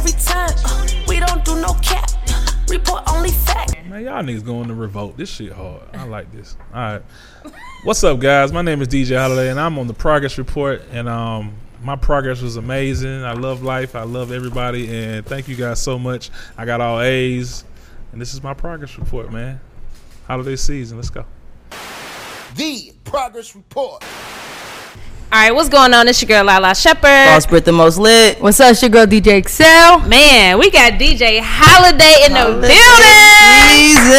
Every time. Uh, we don't do no cap. Report only fact. Man, y'all niggas going to revolt. This shit hard. I like this. All right. What's up, guys? My name is DJ Holiday, and I'm on the progress report. And um, my progress was amazing. I love life. I love everybody, and thank you guys so much. I got all A's, and this is my progress report, man. Holiday season. Let's go. The Progress Report. All right, what's going on? It's your girl Lala Shepherd. Boss Brit the most lit. What's up, it's your girl DJ Excel? Man, we got DJ Holiday in the Holiday building. Season.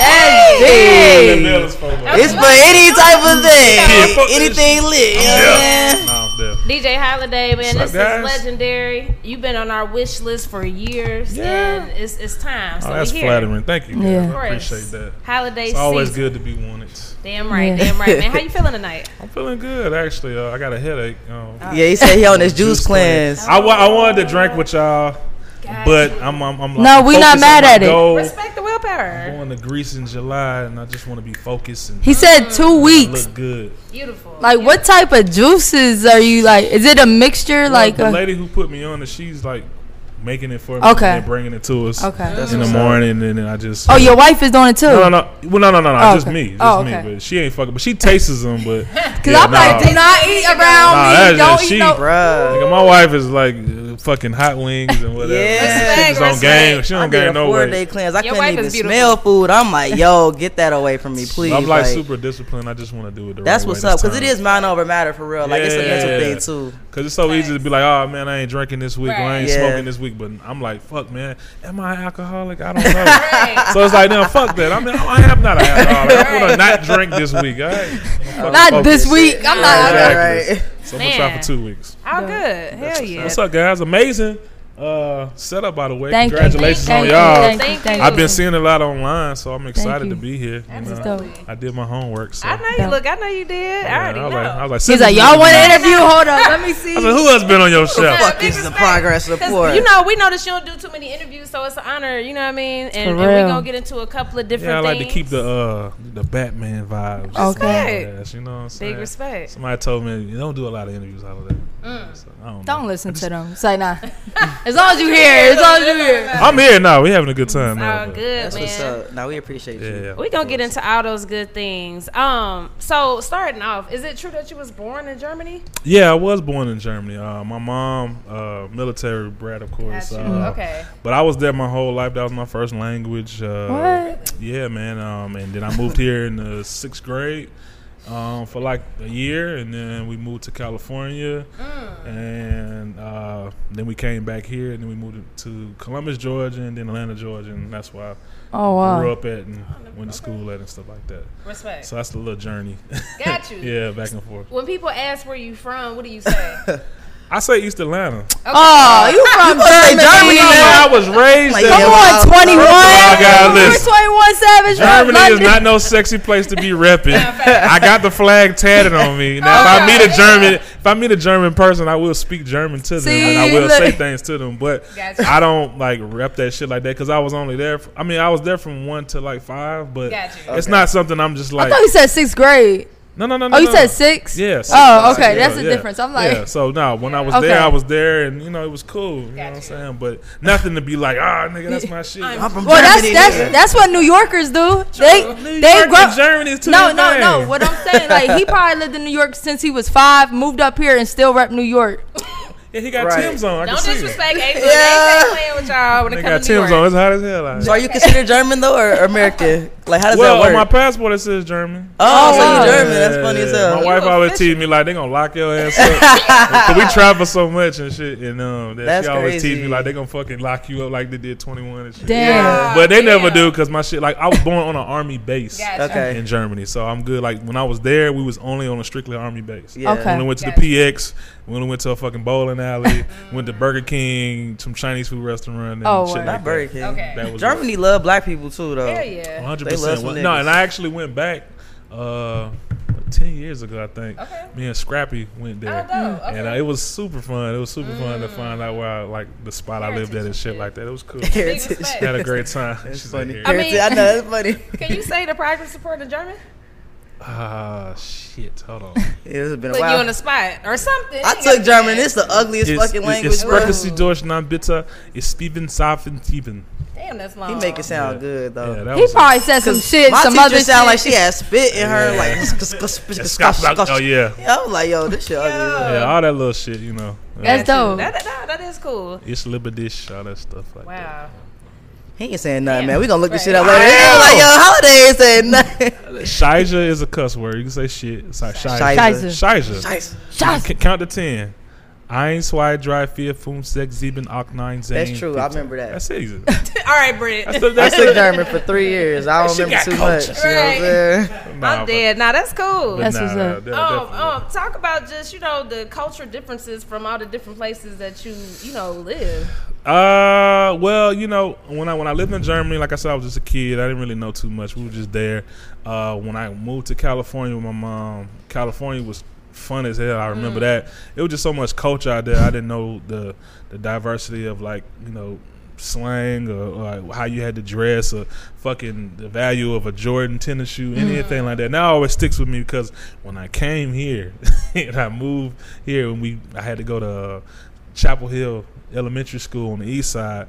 That's big. It's for any type of thing. Yeah, Anything lit. You know DJ Holiday, man, What's this up, is legendary. You've been on our wish list for years, Yeah. and it's it's time. So Oh, that's flattering. Thank you. Guys. Yeah. I Of appreciate that. Holiday It's always season. good to be wanted. Damn right, Yeah. damn right, man. How you feeling tonight? I'm feeling good, actually. Uh, I got a headache. Um, Yeah, he said he on his juice cleanse. I, wa- I wanted to drink with y'all, but I'm, I'm, I'm like, No, we not mad on my at it. goal. Respect the willpower. I'm going to Greece in July, and I just want to be focused and He said two weeks. look good. Beautiful. Like, what type of juices are you like? Is it a mixture? like, the a, lady who put me on it, she's like making it for me Okay. and bringing it to us okay. That's in the morning, and then I just Oh, your wife is doing it too. No, no, no. Well, no, no, no, no. Oh, just okay. me. Oh, just Oh, me. But she ain't fucking. But she tastes them. But Cause yeah, I'm like, do not eat around Nah, me. Don't just eat she. no. Bruh. Nigga, my wife is like fucking hot wings and whatever. Yeah. She's on Respect, game. She don't did gain no four weight. day cleanse. I Your couldn't wife even is beautiful. smell food. I'm like, yo, get that away from me, please. I'm like, Like, super disciplined. I just want to do it the That's right what's way up. this Because it time. is mind over matter for real. Like, it's a mental Yeah. thing, too. Cause it's so easy to be like, oh man, I ain't drinking this week, or I ain't Yeah. smoking this week. But I'm like, fuck, man, am I an alcoholic? I don't know. So it's like, no, fuck that. I mean, oh, I am not an alcoholic. I'm gonna not drink this week. All right, I'm Not focused. this week. I'm not. Exactly. Right. So I'm gonna try for two weeks. How good? Hell yeah. What's up, guys? Amazing uh, setup, by the way. Thank. Congratulations Thank on you. y'all. Thank you. Thank Thank you. you. I've been seeing a lot online, so I'm excited to be here. You know, dope. I did my homework. So. I know you look. I know you did. I already I was know. like, I was like, He's like, y'all want to an interview? Hold up, let me see. I said, who else been on your show? Fuck is the progress 'Cause, report. You know, we know that you don't do too many interviews, so it's an honor. You know what I mean? And, and we're gonna get into a couple of different Yeah, I like to keep the uh the Batman vibes. Okay. Yes, you know what I'm saying? Big respect. Somebody told me you don't do a lot of interviews out of that. So, I don't. Don't listen to them. Say nah. As long as you hear, as long as you hear. I'm here now. We having a good time now. Oh, but- good That's man. what's up. Now, we appreciate Yeah, you. yeah. We gonna get into all those good things. Um, so starting off, is it true that you was born in Germany? Yeah, I was born in Germany. Uh, my mom, uh, military brat, of course. Got you. Uh, okay. But I was there my whole life. That was my first language. Uh, What? Yeah, man. Um, and then I moved here in the sixth grade um, for like a year, and then we moved to California, and uh, then we came back here, and then we moved to Columbus, Georgia, and then Atlanta, Georgia, and that's why Oh I grew up at and went to school at and stuff like that. Respect. So that's the little journey. Got you. yeah, back and forth. When people ask where you from, what do you say? I say East Atlanta. Oh, you from say Germany? Germany, man. I was raised Like, there. yeah, Come on, 21. I gotta We're listen. 21 Savage. from Germany is not no sexy place to be repping. I got the flag tatted on me. Now, if I meet a German, if I meet a German person, I will speak German to them See, and I will look. say things to them. But Gotcha. I don't like rep that shit like that because I was only there. For, I mean, I was there from one to like five, but Gotcha. it's not something I'm just like. I thought you said sixth grade. No, no, no, no. Oh, you no. said six? Yeah. six, Oh, six, okay. yeah, That's the yeah. difference. I'm like, yeah. So no, when I was Okay. there, I was there, and you know it was cool. You know what I'm saying? But nothing to be like, ah, nigga, that's my shit. I'm from well, that's Germany, that's nigga. that's what New Yorkers do. They New they York grow. and Germany is two No, different no, no. What I'm saying, like he probably lived in New York since he was five, moved up here, and still rep New York. Yeah, he got Right. Tim's on. I Don't can disrespect Ace. Yeah. Ace ain't playing with y'all when They it got comes to New Tim's York. on. It's hot as hell out So, are you considered German, though, or American? Like, how does well, that work? on my passport it says German. oh, so wow. you German? That's funny as hell. My wife always tease me like they gonna lock your ass up. We travel so much and shit, and um, that That's she always tease crazy. me like they gonna fucking lock you up like they did Twenty One and shit. Damn. But they never do because my shit like I was born on an army base Gotcha. Okay. in Germany, so I'm good. Like when I was there, we was only on a strictly army base. Yeah. Okay. When we went to Gotcha. the PX, when we went to a fucking bowling alley, went to Burger King, some Chinese food restaurant, and Oh, shit word. like Not Burger. King. Okay. That was Germany love black people too, though. Hell yeah. 100. They love percent some No, and I actually went back uh, ten years ago, I think. Okay. Me and Scrappy went there. Oh, dope. And uh, it was super fun. It was super fun to find out where I, like the spot I lived at and shit shit. like that. It was cool. Big Heritage. Had a great time. That's She's funny. like, I mean- I know that's funny. Can you say the progress support in German? Ah, shit. Hold on. It's been a Put you on the spot or something. I You took German. do It's the ugliest It's- fucking it- language, It's bro. sprechen Sie Deutsch, nein bitte. Ich spielen Safen Tiefen. That. Damn, that's long. He make it sound Yeah. good though. Yeah, He was probably said some shit, My some teacher other sound shit. like she had spit in her, Yeah. like. Oh yeah. Yeah, I was like, yo, this shit ugly. Yeah, all that little shit, you know. That's dope. That, that, that, that is cool. It's libadish, all that stuff like that. Wow. He ain't saying nothing, Damn. man. We gonna look this shit up later. He like, yo, holiday ain't saying nothing. Shaija is a cuss word. You can say shit. It's like Shaija. Scheisse. Shaija. Scheiße. Scheiße. Count to ten. Eins, zwei, drei, vier, fünf, sechs, sieben, acht, nine, zehn. That's true. I remember that. That's easy. All right, Brent. That's the, I that's took the, German for three years. I don't She remember got too culture. much. You know what I'm saying? nah, I'm but- dead. Now that's cool. but That's nah, what's up. de- um, um, talk about just you know the culture differences from all the different places that you you know live. Uh, well, you know, when I when I lived in Germany, like I said, I was just a kid. I didn't really know too much. We were just there. Uh, when I moved to California with my mom, California was fun as hell. I remember that. It was just so much culture out there. I didn't know the the diversity of like you know slang or, or like how you had to dress or fucking the value of a Jordan tennis shoe, anything like that. Now that always sticks with me because when I came here and I moved here and we I had to go to uh, Chapel Hill Elementary School on the east side.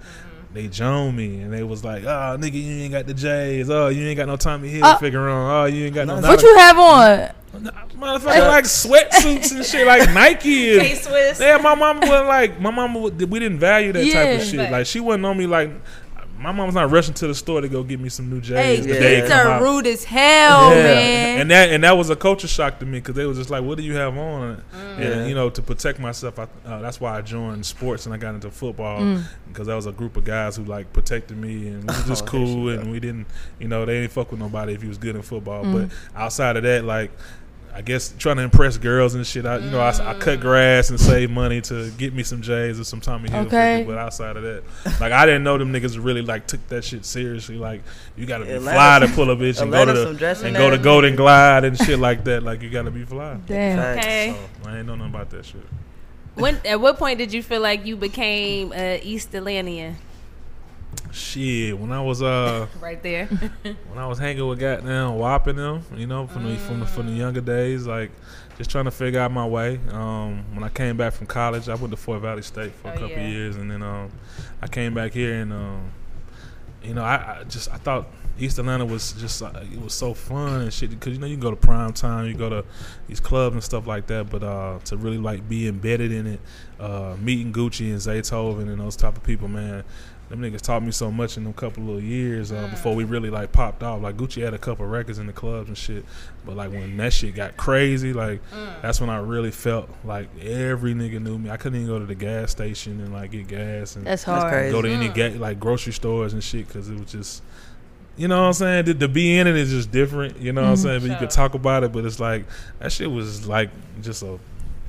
They joined me and they was like, "Oh, nigga, you ain't got the J's. Oh, you ain't got no Tommy Hill Uh, figure on. Oh, you ain't got no What you have on? Motherfucker like sweatsuits and shit like Nike and K Swiss. yeah, my mom wasn't like my mama. would- We didn't value that type of shit. Like she wasn't on me like. My mom was not rushing to the store to go get me some new J's. Hey, the Yeah. day kids are rude as hell, Yeah. man. And that and that was a culture shock to me because they was just like, "What do you have on?" Mm. And you know, to protect myself, I, uh, that's why I joined sports and I got into football Mm. because that was a group of guys who like protected me and we was just Oh, cool and we didn't, you know, they didn't fuck with nobody if you was good in football. Mm. But outside of that, like. I guess trying to impress girls and shit. I, you know, I, I cut mm. grass and save money to get me some J's or some Tommy Hilfiger. Okay. But outside of that, like I didn't know them niggas really like took that shit seriously. Like you got to be Atlanta- fly to pull a bitch and go to some the dressing and go to ass Golden. Glide and shit like that. Like you got to be fly. Damn. Facts. Okay. So I ain't know nothing about that shit. When at what point did you feel like you became a East Atlantean? Shit, when I was uh Right there. when I was hanging with goddamn whopping them, you know, from the from the from the younger days, like just trying to figure out my way. Um, when I came back from college, I went to Fort Valley State for a Oh, couple yeah. years, and then um, I came back here, and um, you know, I, I just I thought East Atlanta was just uh, it was so fun and shit because you know you can go to prime time, you go to these clubs and stuff like that, but uh, to really like be embedded in it, uh, meeting Gucci and Zaytoven and those type of people, man. Them niggas taught me so much in them couple little years uh, mm. before we really like popped off. Like Gucci had a couple records in the clubs and shit, but like when that shit got crazy, like mm. that's when I really felt like every nigga knew me. I couldn't even go to the gas station and like get gas and That's That's hard. crazy. go to any mm. ga- like grocery stores and shit because it was just you know what I'm saying The, to be in it is just different you know what I'm saying but you could talk about it but it's like that shit was like just a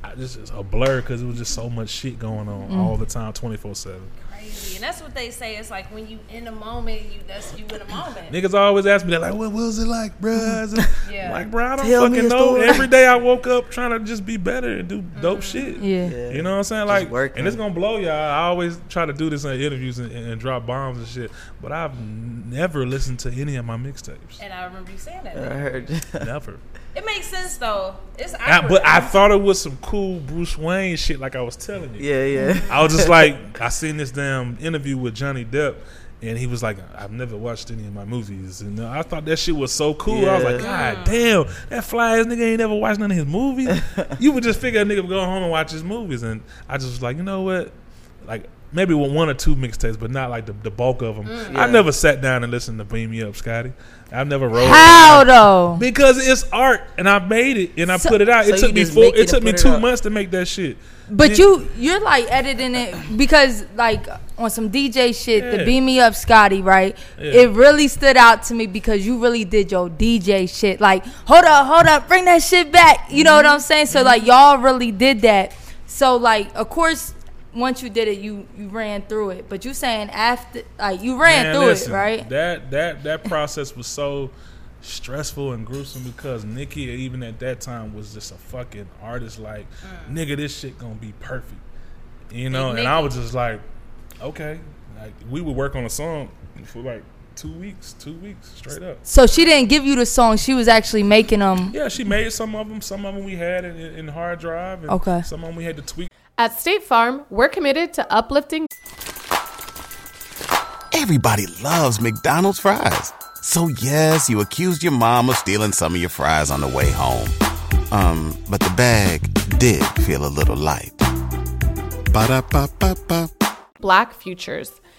I- just just a blur because it was just so much shit going on all the time 24 7 Crazy. And that's what they say. It's like when you in a moment, you that's you in a moment. niggas always ask me that like what was it like bruh Yeah. like bro I don't Tell me fucking know story. every day I woke up trying to just be better and do dope mm-hmm. shit Yeah. Yeah. You know what I'm saying? Like, working. and it's gonna blow y'all. I always try to do this in interviews and, and drop bombs and shit, but I've never listened to any of my mixtapes. And I remember you saying that. I heard. Never. It makes sense though. It's I, but I thought it was some cool Bruce Wayne shit, like I was telling you. yeah, yeah. I was just like, I seen this damn interview with Johnny Depp, and he was like, I've never watched any of my movies, and uh, I thought that shit was so cool. I was like, Yeah. God damn, that fly ass nigga ain't never watched none of his movies. you would just figure a nigga would go home and watch his movies, and I just was like, you know what? like maybe one one or two mixtapes, but not like the, the bulk of them. Mm. I Yeah. never sat down and listened to Beam Me Up, Scotty. I've never wrote. How though? Because it's art, and I made it, and I So- put it out. so it took me four. it It took me put it two up. months to make that shit. But Then- you you're like editing it because like on some DJ shit, Yeah. the beam me up Scotty, right? Yeah. It really stood out to me because you really did your DJ shit. Like, hold up, hold up, bring that shit back. You know what Mm-hmm. I'm saying? So like y'all really did that. So like of course once you did it, you you ran through it. But you saying after like you ran Man, through listen, it, right? That that that process was so stressful and gruesome because Nicki, even at that time, was just a fucking artist. Like, mm. nigga, this shit gonna be perfect, you know. Big And I was just like, okay, like we would work on a song for like two weeks, two weeks straight up. So she didn't give you the song; she was actually making them. Yeah, she made some of them. Some of them we had in, in hard drive. And Okay. Some of them we had to tweak. At State Farm, we're committed to uplifting. Everybody loves McDonald's fries. So yes, you accused your mom of stealing some of your fries on the way home. Um, but the bag did feel a little light. Ba-da-ba-ba-ba. Black Futures.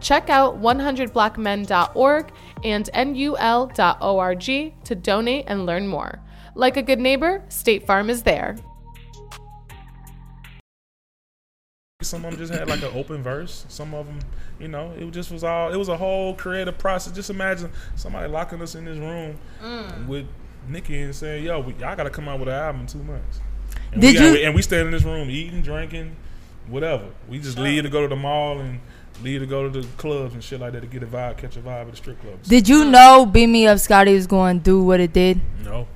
Check out 100blackmen.org and nul.org to donate and learn more. Like a good neighbor, State Farm is there. Some of them just had like an open verse. Some of them, you know, it just was all. It was a whole creative process. Just imagine somebody locking us in this room Mm. with Nicki and saying, "Yo, we, y'all got to come out with an album in two months." And Did we got- you- and we stand in this room eating, drinking, whatever. We just leave to go to the mall and leave to go to the clubs and shit like that to get a vibe, catch a vibe at the strip clubs. Did you know Beam Me Up Scotty was going to do what it did? No.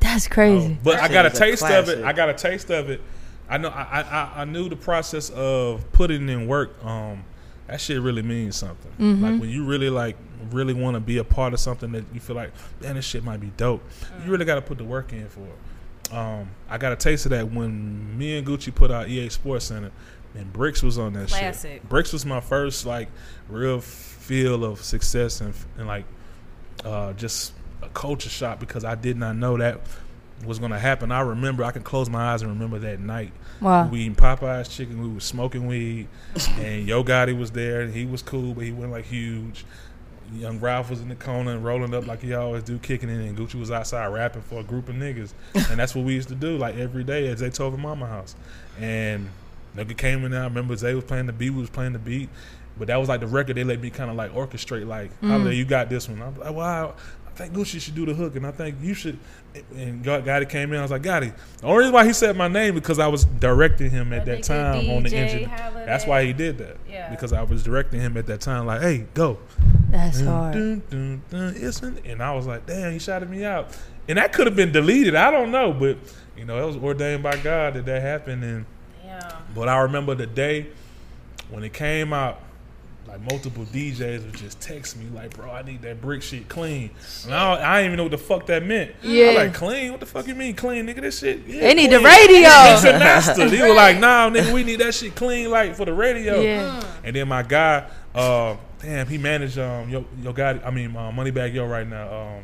That's crazy. But I got a shit is a taste of it. I got a taste of it. I know. I, I I knew the process of putting in work. Um, that shit really means something. Mhm. Like when you really like really want to be a part of something that you feel like, man, this shit might be dope. You really got to put the work in for it. Um, I got a taste of that when me and Gucci put out EA Sports Center, and Bricks was on that Classic. shit. Bricks was my first like real feel of success and, and like uh, just a culture shock because I did not know that was going to happen. I remember I can close my eyes and remember that night. Wow. We eating Popeyes chicken. We was smoking weed, and Yo Gotti was there. and He was cool, but he wasn't like huge. Young Dolph was in the corner and rolling up like he always do, kicking it, and Gucci was outside rapping for a group of niggas, and that's what we used to do like every day at Zaytoven Mama House. And nigga came in there. I remember Zay was playing the beat, we was playing the beat, but that was like the record they let me kind of like orchestrate. Like, Mm. Holiday, you got this one. I'm like, wow. I think Gucci should do the hook, and I think you should. And Go- Gotti came in. I was like, Gotti. The only reason why he said my name because I was directing him at that time get on the engine. Holiday. That's why he did that. Yeah. Because I was directing him at that time. Like, hey, go. That's Dun, hard. dun, dun, dun, isn't- And I was like, damn, he shouted me out. And that could have been deleted. I don't know, but you know, it was ordained by God that that happened. And but I remember the day when it came out. Like multiple DJs would just text me like, "Bro, I need that brick shit clean." And I, don't, I didn't even know what the fuck that meant. Yeah. like, "Clean? What the fuck you mean clean, nigga? This shit." Yeah, They need clean. the radio. Master. They were like, "Nah, nigga, we need that shit clean, like for the radio." Yeah. And then my guy, uh, damn, he managed um yo yo guy. I mean, uh, Moneybagg Yo right now. Um,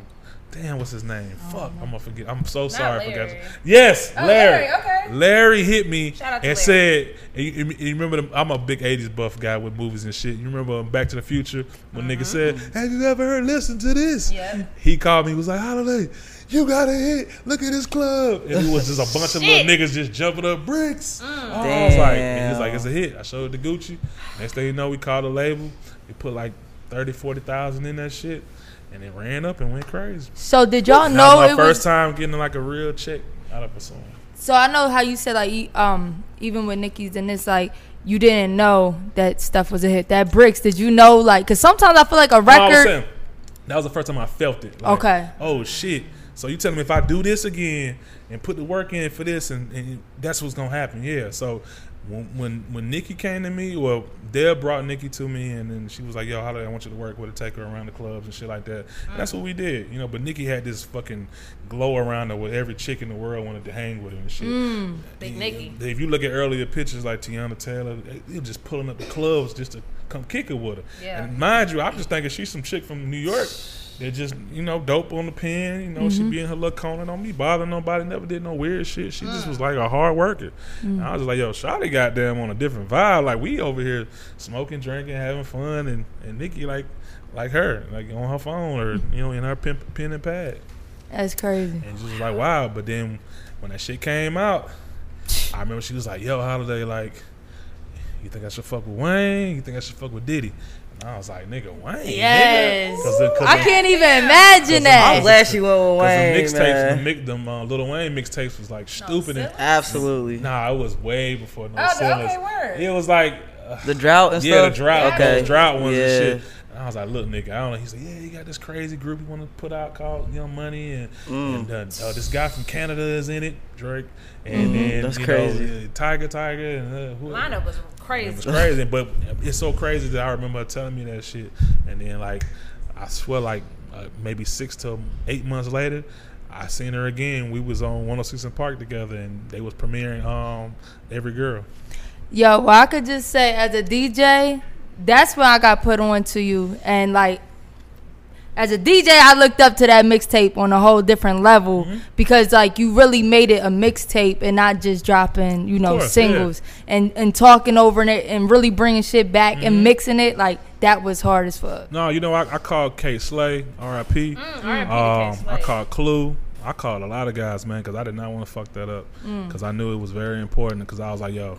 damn, what's his name? Oh, Fuck, I'm gonna forget. I'm so sorry. I forgot. Yes, Oh, Larry. Larry, okay. Larry hit me Shout out to and Larry. said, and you, you- you remember? The, I'm a big '80s buff guy with movies and shit. You remember Back to the Future when nigga mm-hmm. said, "Have you ever heard? Listen to this." Yeah. He called me. He was like, "Holiday, you got a hit. Look at this club." And it was just a bunch of little niggas just jumping up bricks. Mm. Oh, I was like, and he's like, "It's a hit." I showed it to Gucci. Next thing you know, we called the label. We put like 30, 40,000 in that shit, and it ran up and went crazy. So did y'all That know was my it first was? time getting like a real check out of a song. So I know how you said like um even with Nicki's and it's like you didn't know that stuff was a hit. That bricks, did you know like? Cause sometimes I feel like a No, was record. saying, that was the first time I felt it. Like, Okay. Oh shit. So you telling me if I do this again and put the work in for this and, and that's what's gonna happen? Yeah. So when when when Nicki came to me, well, Deb brought Nicki to me, and then she was like, "Yo, Holiday, I want you to work with her, take her around the clubs and shit like that." And that's what we did, you know. But Nicki had this fucking glow around her, where every chick in the world wanted to hang with her and shit. Mm, Big Nicki. If you look at earlier pictures like Teyana Taylor, they were just pulling up the clubs just to come kick it with her. Yeah. And mind you, I'm just thinking she's some chick from New York. They're just, you know, dope on the pen. You know, she Mhm. be in her little corner, don't be bothering nobody. Never did no weird shit. She just mm. was like a hard worker. And I mm. was just like, yo, Shotty goddamn on a different vibe. Like we over here smoking, drinking, having fun, and and Nicki like like her, like on her phone or mm. you know in her pen, pen and pad. That's crazy. And just was like, wow. But then when that shit came out, I remember she was like, yo, Holiday, like, you think I should fuck with Wayne? You think I should fuck with Diddy? And I was like, nigga, Wayne. Yes. Nigga. 'Cause the- 'cause I the- can't even imagine that. I'm glad she went with 'cause Wayne, The mixtapes, the mix, them uh, Little Wayne mixtapes was like stupid. and, Absolutely. Nah, it was way before no Oh, the- sellers. okay, word. It was like uh, The drought and yeah, stuff? the drought, Okay. those drought ones Yeah. and shit. And I was like, look, nigga, I don't know. He said, yeah, you got this crazy group you want to put out called Young Money, and, Mm. and uh, uh, this guy from Canada is in it, Drake, and Mhm. then That's you crazy. know, uh, Tyga, Tyga, and uh, who Lineup was crazy. it was crazy, but it's so crazy that I remember her telling me that shit, and then like I swear, like uh, maybe six to eight months later, I seen her again. We was on 106 and Park together, and they was premiering um Every Girl. Yo, well, I could just say as a DJ, that's when I got put on to you, and like as a DJ, I looked up to that mixtape on a whole different level Mm-hmm. because like you really made it a mixtape and not just dropping you know course, singles and and talking over it and really bringing shit back Mm-hmm. and mixing it like that was hard as fuck. No, you know I, I called Kay Slay, R.I.P. R.I.P. Um, I called Clue. I called a lot of guys, man, because I did not want to fuck that up. Mm. Because I knew it was very important. Because I was like, yo,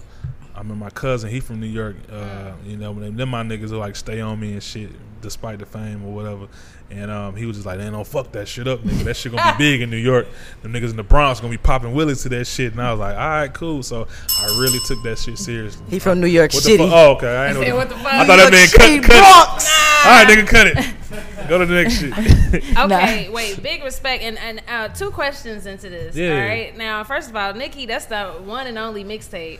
I mean, my cousin, he from New York. Uh, you know, them, them my niggas are like stay on me and shit, despite the fame or whatever. And um, he was just like, "Man, don't fuck that shit up, nigga. That shit gonna be big in New York. The niggas in the Bronx gonna be popping willies to that shit." And I was like, "All right, cool." So I really took that shit seriously. He from New York What the City. fu- oh, okay. I ain't know. What what the, the fuck? I thought New that meant York City, cut, cut Bronx. it. All right, nigga, cut it. Go to the next shit. Okay, wait. Big respect and and uh, two questions into this. Yeah. All right. Now, first of all, Nicki, that's the one and only mixtape.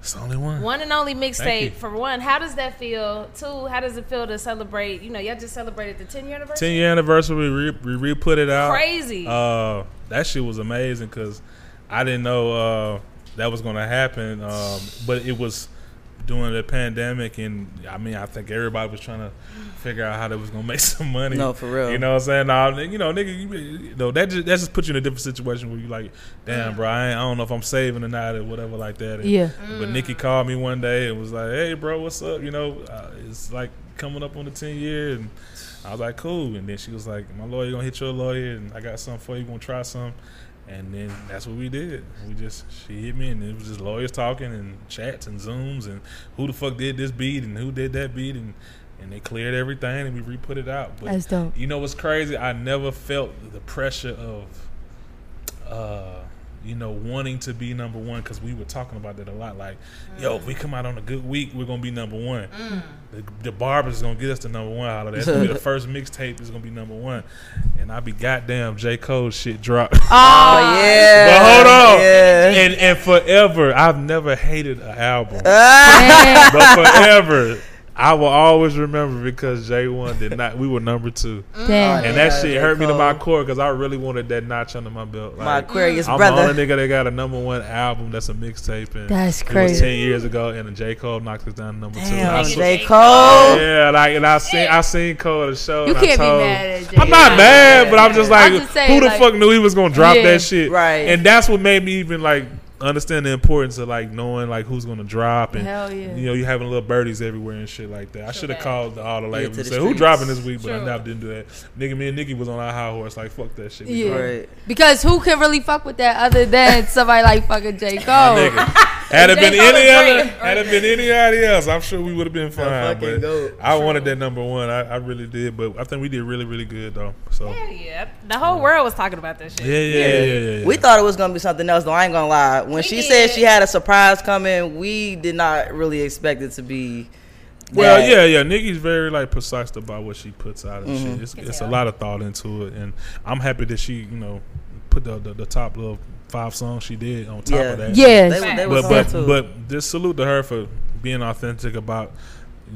It's the only one. One and only Thank you. mixtape. For one, how does that feel? Two, how does it feel to celebrate? You know, y'all just celebrated the 10 year anniversary. Ten year anniversary. We re, we re put it out. Crazy. Uh, that shit was amazing because I didn't know uh, that was gonna happen. Um, but it was during the pandemic, and I mean, I think everybody was trying to figure out how they was gonna make some money. No, for real. You know what I'm saying? Nah, you know, nigga, you, you know that just that just puts you in a different situation where you like, damn, bro, I, ain't, I don't know if I'm saving or not or whatever like that. And- Yeah. But Nicki called me one day and was like, hey, bro, what's up? You know, uh, it's like coming up on the 10 year, and I was like, cool. And then she was like, my lawyer gonna hit your lawyer, and I got something for you. Gonna try some. And then that's what we did. We just she hit me, and it was just lawyers talking and chats and zooms and who the fuck did this beat and who did that beat and and they cleared everything and we re put it out. But That's dope. you know what's crazy? I never felt the pressure of uh you know, wanting to be number one because we were talking about that a lot. Like, yo, if we come out on a good week, we're gonna be number one. Mm. The, the barbers is gonna get us to number one. Holiday. That's gonna be the first mixtape. Is gonna be number one, and I be goddamn J Cole shit drop. Oh, oh, yeah. but hold on, Yeah. and and forever, I've never hated an album, but forever. I will always remember because J One did not. We were number two, Damn. and that Yeah, shit J. hurt me to my core because I really wanted that notch under my belt. My Aquarius I'm brother. the only nigga that got a number one album that's a mixtape, and That's It was crazy. ten years ago, and then J Cole knocked us down to number two. Damn, I J. saw- Cole. Yeah, like and I seen I seen Cole at the show. You and I can't be told- mad at J. I'm not mad, but I'm just like, I'm just saying, who the like- fuck knew he was gonna drop Yeah. that shit? Right. And that's what made me even like understand the importance of like knowing like who's gonna drop and Hell yeah. you know you having little birdies everywhere and shit like that. I should have called the, all the labels and said who dropping this week, but I Sure. never didn't do that. Nigga, me and Nicki was on our high horse like fuck that shit. We Yeah. Right. Because who can really fuck with that other than somebody like fucking J. My Cole? nigga. Had it been any other, had it been anybody else, I'm sure we would have been fine. But goat. I wanted that number one. I, I really did. But I think we did really, really good though. So Hell yeah. The whole world was talking about this shit. yeah, yeah, yeah, yeah. yeah, yeah. We thought it was gonna be something else, though. I ain't gonna lie. When We she did. said she had a surprise coming, we did not really expect it to be. Well, that. yeah, yeah. Nicki's very like precise about what she puts out and Mhm. shit. It's, it's a lot of thought into it, and I'm happy that she, you know, put the the, the top little five songs she did on top Yeah. of that. Yeah, They they but but, too. but just salute to her for being authentic about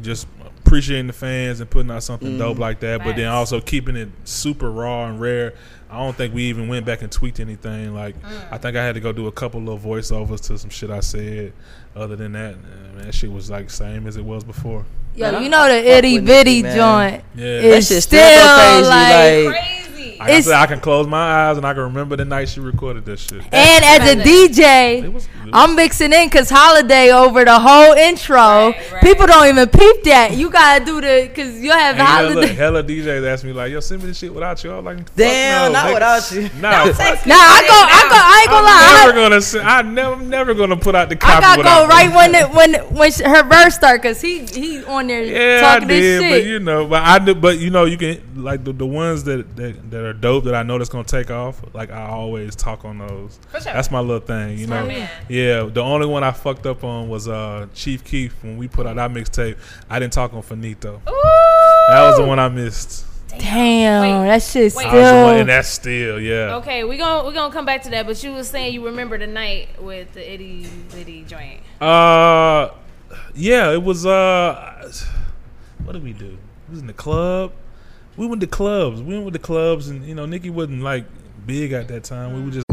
just appreciating the fans and putting out something Mm. dope like that. But then also keeping it super raw and rare. I don't think we even went back and tweaked anything. Like Mm. I think I had to go do a couple little voiceovers to some shit I said. Other than that, man, that shit was like same as it was before. Yo, you know the itty bitty joint Yeah. That is still still go crazy. like, Like, Crazy. Like I It's- said, I can close my eyes and I can remember the night she recorded this shit. and as a DJ, was- I'm mixing in because holiday over the whole intro. Right, right. People don't even peep that. You gotta do the because you have And you know, look, holiday. hella DJs ask me like, "Yo, send me the shit without you." I'm like, fuck Damn, no, not nigga. without you. Nah, fuck Nah, I go, I go, I ain't gonna lie. I'm I- never gonna. Send, I never, I'm never gonna put out the copy. I copy. gotta go right when it, when when sh- her verse start because he he on there Yeah, talking I did, this but shit. you know, but I do, but you know, you can like the, the ones that, that that are dope that I know that's gonna take off. Like I always talk on those. For sure. That's my little thing, you know. Man. Yeah, the only one I fucked up on was uh Chief Keef when we put out that mixtape. I didn't talk on Finito. That was the one I missed. Damn, Wait, that shit wait. I one, still. and that's still yeah. Okay, we gonna we gonna come back to that. But you was saying you remember the night with the itty bitty joint. Uh, yeah, it was. Uh, what did we do? It was in the club. We went to clubs. We went with the clubs, and you know, Nicki wasn't like big at that time. We were just.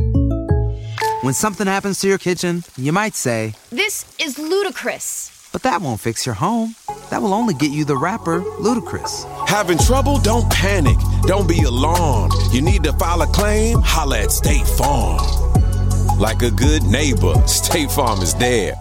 When something happens to your kitchen, you might say, This is ludicrous. but that won't fix your home. That will only get you the rapper, Ludacris. Having trouble? Don't panic. Don't be alarmed. You need to file a claim? Holla at State Farm. Like a good neighbor, State Farm is there.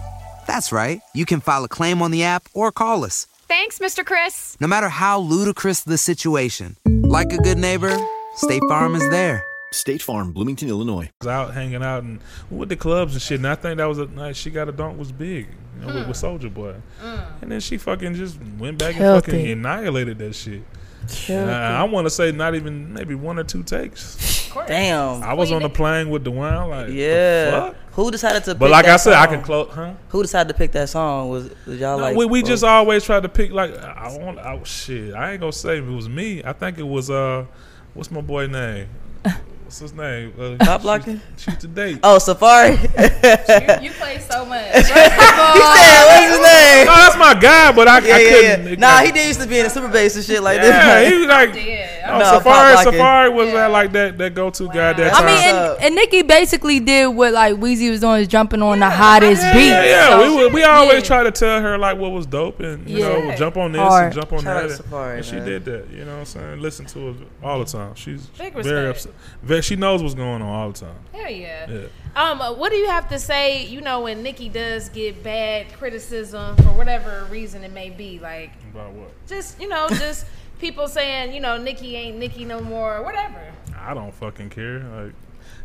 That's right. You can file a claim on the app or call us. Thanks, Mr. Chris. No matter how ludicrous the situation, like a good neighbor, State Farm is there. State Farm, Bloomington, Illinois. was out hanging out and with the clubs and shit. And I think that was a night she got a dunk was big, you know, with, with hmm. Soulja Boy. Hmm. And then she fucking just went back Killed and fucking annihilated that shit. Killed And I, I want to say not even maybe one or two takes. damn. I was on the plane with the one like Yeah. fuck? Who decided to? But pick like that I said, I song? can close, huh? Who decided to pick that song? Was, was y'all No, like? we we just always tried to pick like I want I, shit. I ain't gonna say if it was me. I think it was uh, what's my boy name? What's his name? Uh, Pop blocking? Shoot, shoot the date. Oh, Safaree. he said, You play so much. he said, "What's his name?" No, that's my guy, but I, Yeah, I yeah, couldn't. yeah. it- Nah, he did used to be in the super bass and shit like Yeah, this. he was like Yeah. Oh, No, Safaree. Pop Locking. Safaree was that like that that go to guy that I time. mean, and, up? and Nicki basically did what like Weezy was doing, is jumping on the hottest yeah, beat. yeah, yeah. So- we would- we always Yeah. try to tell her like what was dope and you Yeah. know jump on this Hard. and jump on Shout that. Safari, and she did that. You know what I'm saying? Listen to her all the time. She's Big very upset. Very, she knows what's going on all the time. Hell yeah. Yeah. Um, uh, what do you have to say? You know, when Nicki does get bad criticism for whatever reason it may be, like About what? just you know, just people saying you know Nicki ain't Nicki no more, or whatever. I don't fucking care. Like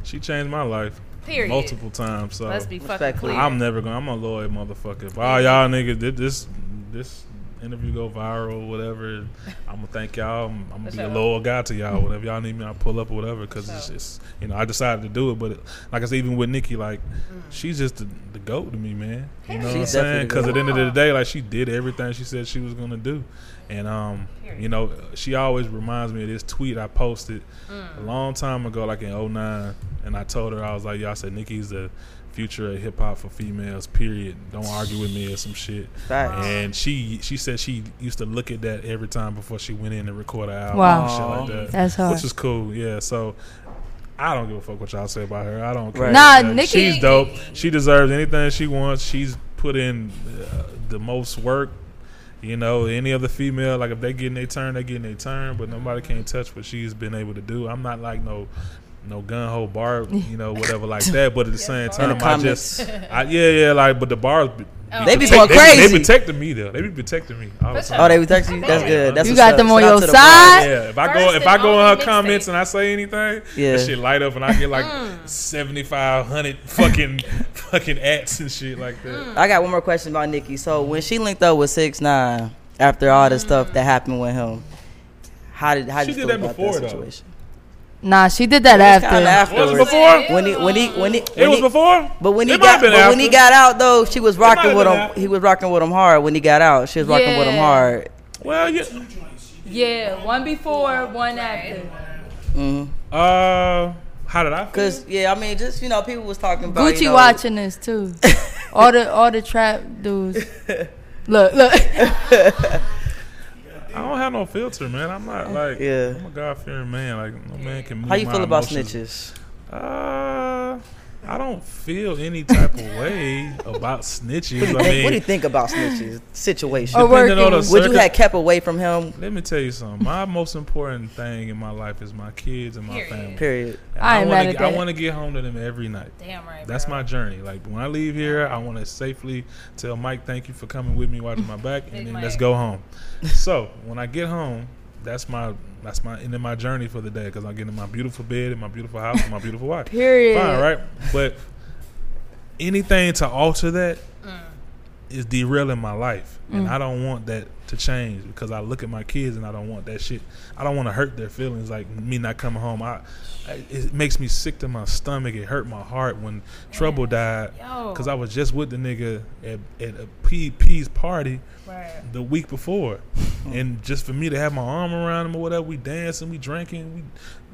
she changed my life Period. multiple times. So Let's be fucking Respectfully. clear. I'm never going. to I'm a loyal motherfucker. If all y'all niggas did this, this interview go viral, whatever, I'm gonna thank y'all. I'm, I'm gonna be a loyal guy to y'all. Whatever y'all need me, I'll pull up or whatever. Because it's just, you know, I decided to do it. But it, like I said, even with Nicki, like she's just the, the goat to me, man. You know what I'm saying? Because at the end of the day, like she did everything she said she was gonna do. And um, you know, she always reminds me of this tweet I posted a long time ago, like in 09. and I told her I was like, "Y'all said Nicki's the future of hip hop for females. Period. Don't argue with me or some shit." Facts. And she she said she used to look at that every time before she went in to record an album Wow. and shit like that. That's hard. Which is cool. Yeah. So. I don't give a fuck what y'all say about her. I don't care. Nah, Yeah, Nicki- She's dope. She deserves anything she wants. She's put in uh, the most work. You know, any other female, like if they getting their turn, they getting their turn. But nobody can't touch what she's been able to do. I'm not like no, no gun hole bar, you know, whatever like that. But at the same time, the I just, I, yeah, yeah, like, but the bars, be, oh. They be protect- going They, crazy. they protecting me though. They be protecting me. All the time. Oh, they be texting you. That's good. That's You got them on your side? brothers. Yeah, if I First go if I go in her comments mixtape. and I say anything, Yeah. that shit light up and I get like mm. seventy five hundred fucking fucking ats and shit like that. Mm. I got one more question about Nicki. So when she linked up with Six Nine after all the stuff that mm. happened with him, how did how She you did feel that about before, that though. Situation? Nah, she did that It was after. Was it afterwards. before? When he when he when he It was he- before. But when he It got have been but when he got out though, she was rocking with him. after. He was rocking with him hard when he got out. She was rocking with him hard. Well, yeah. Yeah, one before, one after. Mm-hmm. Uh, How did I feel? Cause yeah, I mean, just you know, people was talking about Gucci you know, watching this too. all the all the trap dudes. Look, look. I don't have no filter, man. I'm not like Yeah. I'm a God fearing man. Like no man can. Move How you my feel about emotions. snitches? Uh, I don't feel any type of way about snitches. What do you, I think, mean, what do you think about snitches situation? Depending on the working. Would you have kept away from him? Let me tell you something. My most important thing in my life is my kids and my Period. family. Period. And I ain't wanna get- I want to get home to them every night. Damn right. That's bro. my journey. Like when I leave here, I want to safely tell Mike, "Thank you for coming with me, watching my back," and then Mike. let's go home. so when I get home, that's my that's my end of my journey for the day because I'm getting in my beautiful bed and my beautiful house with my beautiful wife. Period. Fine, right? But anything to alter that mm. Is derailing my life, and mm. I don't want that to change because I look at my kids and I don't want that shit. I don't want to hurt their feelings, like me not coming home. I, I it makes me sick to my stomach. It hurt my heart when Trouble died because I was just with the nigga at, at a P P's party Right. the week before, and just for me to have my arm around him or whatever, we dancing, we drinking, we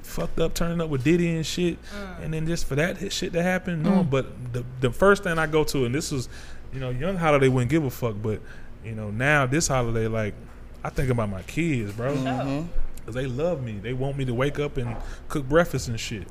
fucked up, turning up with Diddy and shit, mm. and then just for that shit to happen, no. Mm. But the the first thing I go to, and this was, you know, young holiday wouldn't give a fuck, but you know now this holiday, like I think about my kids, bro, because they love me, they want me to wake up and cook breakfast and shit.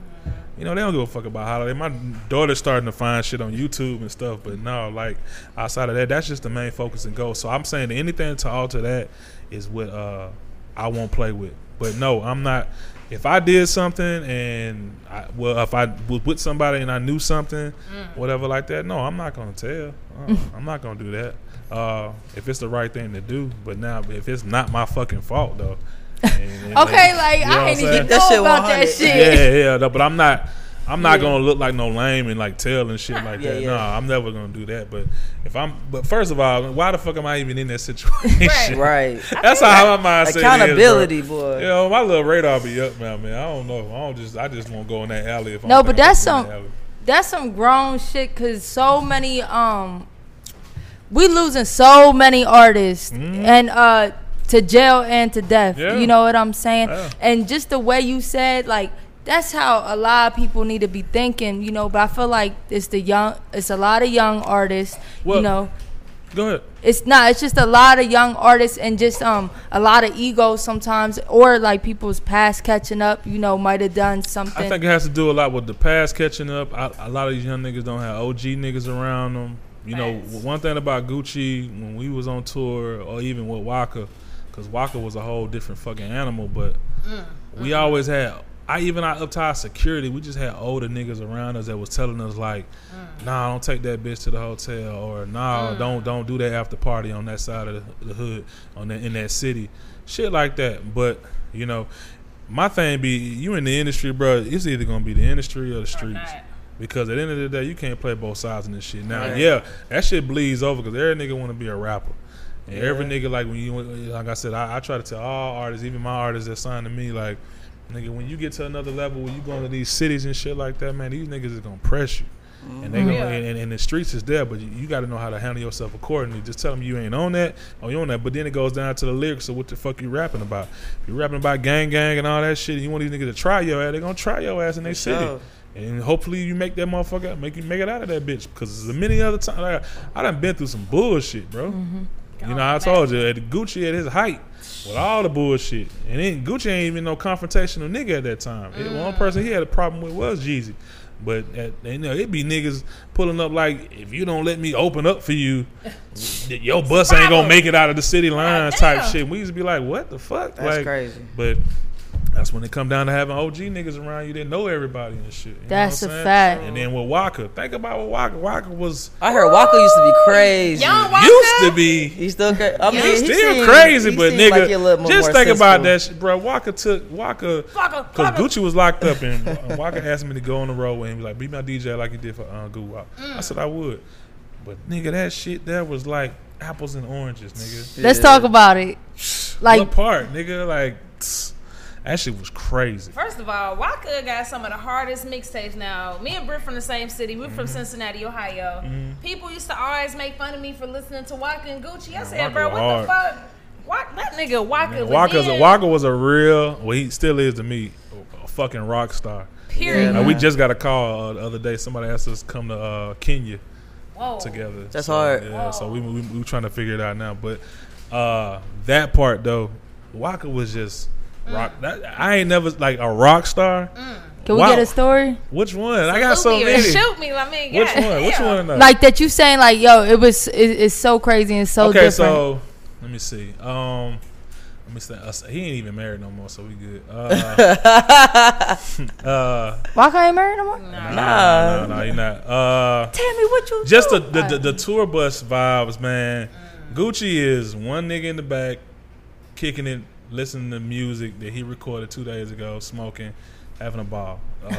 You know, they don't give a fuck about holiday. My daughter's starting to find shit on YouTube and stuff, but no, like outside of that, that's just the main focus and goal. So I'm saying anything to alter that is what uh, I won't play with. But no, I'm not. If I did something and I, well, if I was with somebody and I knew something, whatever like that, no, I'm not gonna tell. Uh, I'm not gonna do that. Uh, if it's the right thing to do, but now if it's not my fucking fault though. and- and- Okay, like you know I I'm ain't even That know shit about that shit. Yeah, yeah, no, but I'm not. I'm not Yeah. gonna look like no lame and like tell and shit like Yeah, that. yeah. No, I'm never gonna do that. But if I'm, but first of all, why the fuck am I even in that situation? Right. That's how my mindset Accountability, is, bro. boy. You know, my little radar be up now, man. I don't know. I don't just. I just won't go in that alley. If No, don't but that's gonna go in some that that's some grown shit because so many um we losing so many artists and uh to jail and to death. Mm-hmm. Yeah. You know what I'm saying? Yeah. And just the way you said like that's how a lot of people need to be thinking, you know, but I feel like it's the young it's a lot of young artists, Well- you know. Go ahead. It's not. It's just a lot of young artists and just um a lot of ego sometimes, or like people's past catching up. You know, might have done something. I think it has to do a lot with the past catching up. I, a lot of these young niggas don't have OG niggas around them. You know, one thing about Gucci when we was on tour, or even with Waka, because Waka was a whole different fucking animal. But we always had. I even I up to our security, we just had older niggas around us that was telling us like, mm. "Nah, don't take that bitch to the hotel," or "Nah, mm. don't don't do that after party on that side of the, the hood on that in that city." Shit like that. But you know, my thing be you in the industry, bro. It's either gonna be the industry or the streets. not. Because at the end of the day, you can't play both sides in this shit. Now, Right. yeah, that shit bleeds over because every nigga want to be a rapper. And every nigga, like when you, like I said, I, I try to tell all artists, even my artists that sign to me, like, nigga, when you get to another level, when you go into these cities and shit like that, man, these niggas is gonna press you. And they gonna, Yeah. and, and, and the streets is there, but you, you got to know how to handle yourself accordingly. Just tell them you ain't on that, or you on that. But then it goes down to the lyrics of what the fuck you rapping about. If you rapping about gang, gang, and all that shit, and you want these niggas to try your ass, they gonna try your ass in their city. sure. And hopefully you make that motherfucker make you make it out of that bitch. Because the many other times like, I done been through some bullshit, bro. Mm-hmm. You know, oh, I told you at Gucci at his height with all the bullshit, and then Gucci ain't even no confrontational nigga at that time. The One mm. person he had a problem with was Jeezy. But at, you know, it'd be niggas pulling up like, if you don't let me open up for you, your bus ain't gonna make it out of the city lines type shit. We used to be like, what the fuck? That's like, crazy. But that's when it come down to having OG niggas around you that know everybody and shit. You know That's what a I'm saying? fact. And then with Waka, think about what Waka. Waka was I heard Waka used to be crazy. Young Waka. used to be. He's still crazy. I mean, He's still seemed- crazy, he but seemed like he a nigga, more just think about that shit, bro. Waka took Waka Waka, because Gucci was locked up, and uh, Waka asked me to go on the road and be like, "Be my DJ like you did for uh, Guwop." I said I would, but nigga, that shit there was like apples and oranges, nigga. Let's Yeah. talk about it. Like what part, nigga? Like tss, that shit was crazy. First of all, Waka got some of the hardest mixtapes now. Me and Britt from the same city. We're Mm-hmm. from Cincinnati, Ohio. People used to always make fun of me for listening to Waka and Gucci. I said, Waka bro, what hard. the fuck? Waka, that nigga Waka. but Waka's a, Waka was a real. Well, he still is to me. A fucking rock star. Period. Like, we just got a call uh, the other day. Somebody asked us to come to uh, Kenya Whoa. together. That's So, hard. Yeah, so we, we we trying to figure it out now. But uh, that part though, Waka was just rock. That, I ain't never like a rock star. Can we Wow. get a story? Which one? I got so me many. Shoot me. I mean, Which God one? Which one? though? Like that you saying like yo, it was it, it's so crazy and so okay, different. so let me see. Um, let me say uh, he ain't even married no more, so we good. Uh, uh, Why can't you marry no more? nah, nah, nah, he not. Uh, Tell me what you just the the, the the tour bus vibes, man. Gucci is one nigga in the back, kicking it, listening to music that he recorded two days ago, smoking, having a ball, uh,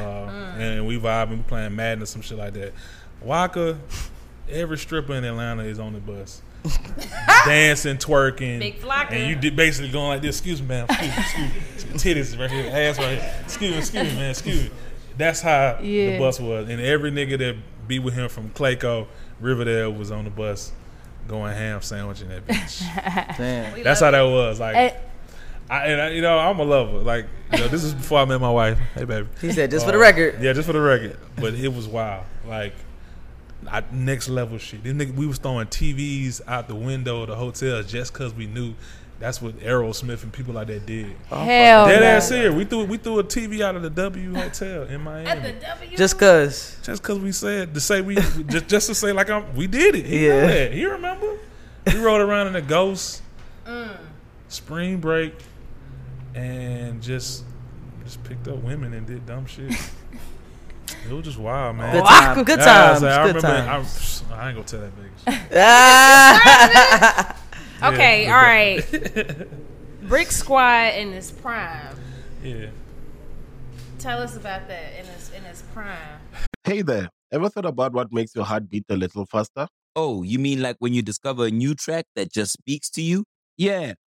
and we vibing, we playing Madden or some shit like that. Waka, every stripper in Atlanta is on the bus. Dancing, twerking, Big Flocka. and you did basically going like this. Excuse me, man. Excuse me, excuse me. Titties right here, ass right here. Excuse me, excuse me, man. Excuse me. That's how the bus was, and every nigga that be with him from Clayco, Riverdale was on the bus going ham sandwiching that bitch. Damn. That's how that was. Like, I, and I, you know, I'm a lover. Like, you know, this is before I met my wife. Hey, baby. He said, just for Uh, the record. Yeah, just for the record. But it was wild. Like, I, next level shit. This nigga, we was throwing TVs out the window of the hotel just because we knew that's what Aerosmith and people like that did. hell Dead no. ass here. We threw we threw a TV out of the W Hotel in Miami. At the W. Just cause. Just because we said to say we just just to say like I'm, we did it. He Yeah. yeah, that. He remember. We rode around in a ghost, spring break, and just just picked up women and did dumb shit. It was just wild, man. Good time. Good Yeah, times. I, Good remember. times. I, I ain't gonna tell that bitch. Okay, Yeah. all right. Brick Squad in its prime. Yeah. Tell us about that in its in its prime. Hey there, ever thought about what makes your heart beat a little faster? Oh, you mean like when you discover a new track that just speaks to you? Yeah,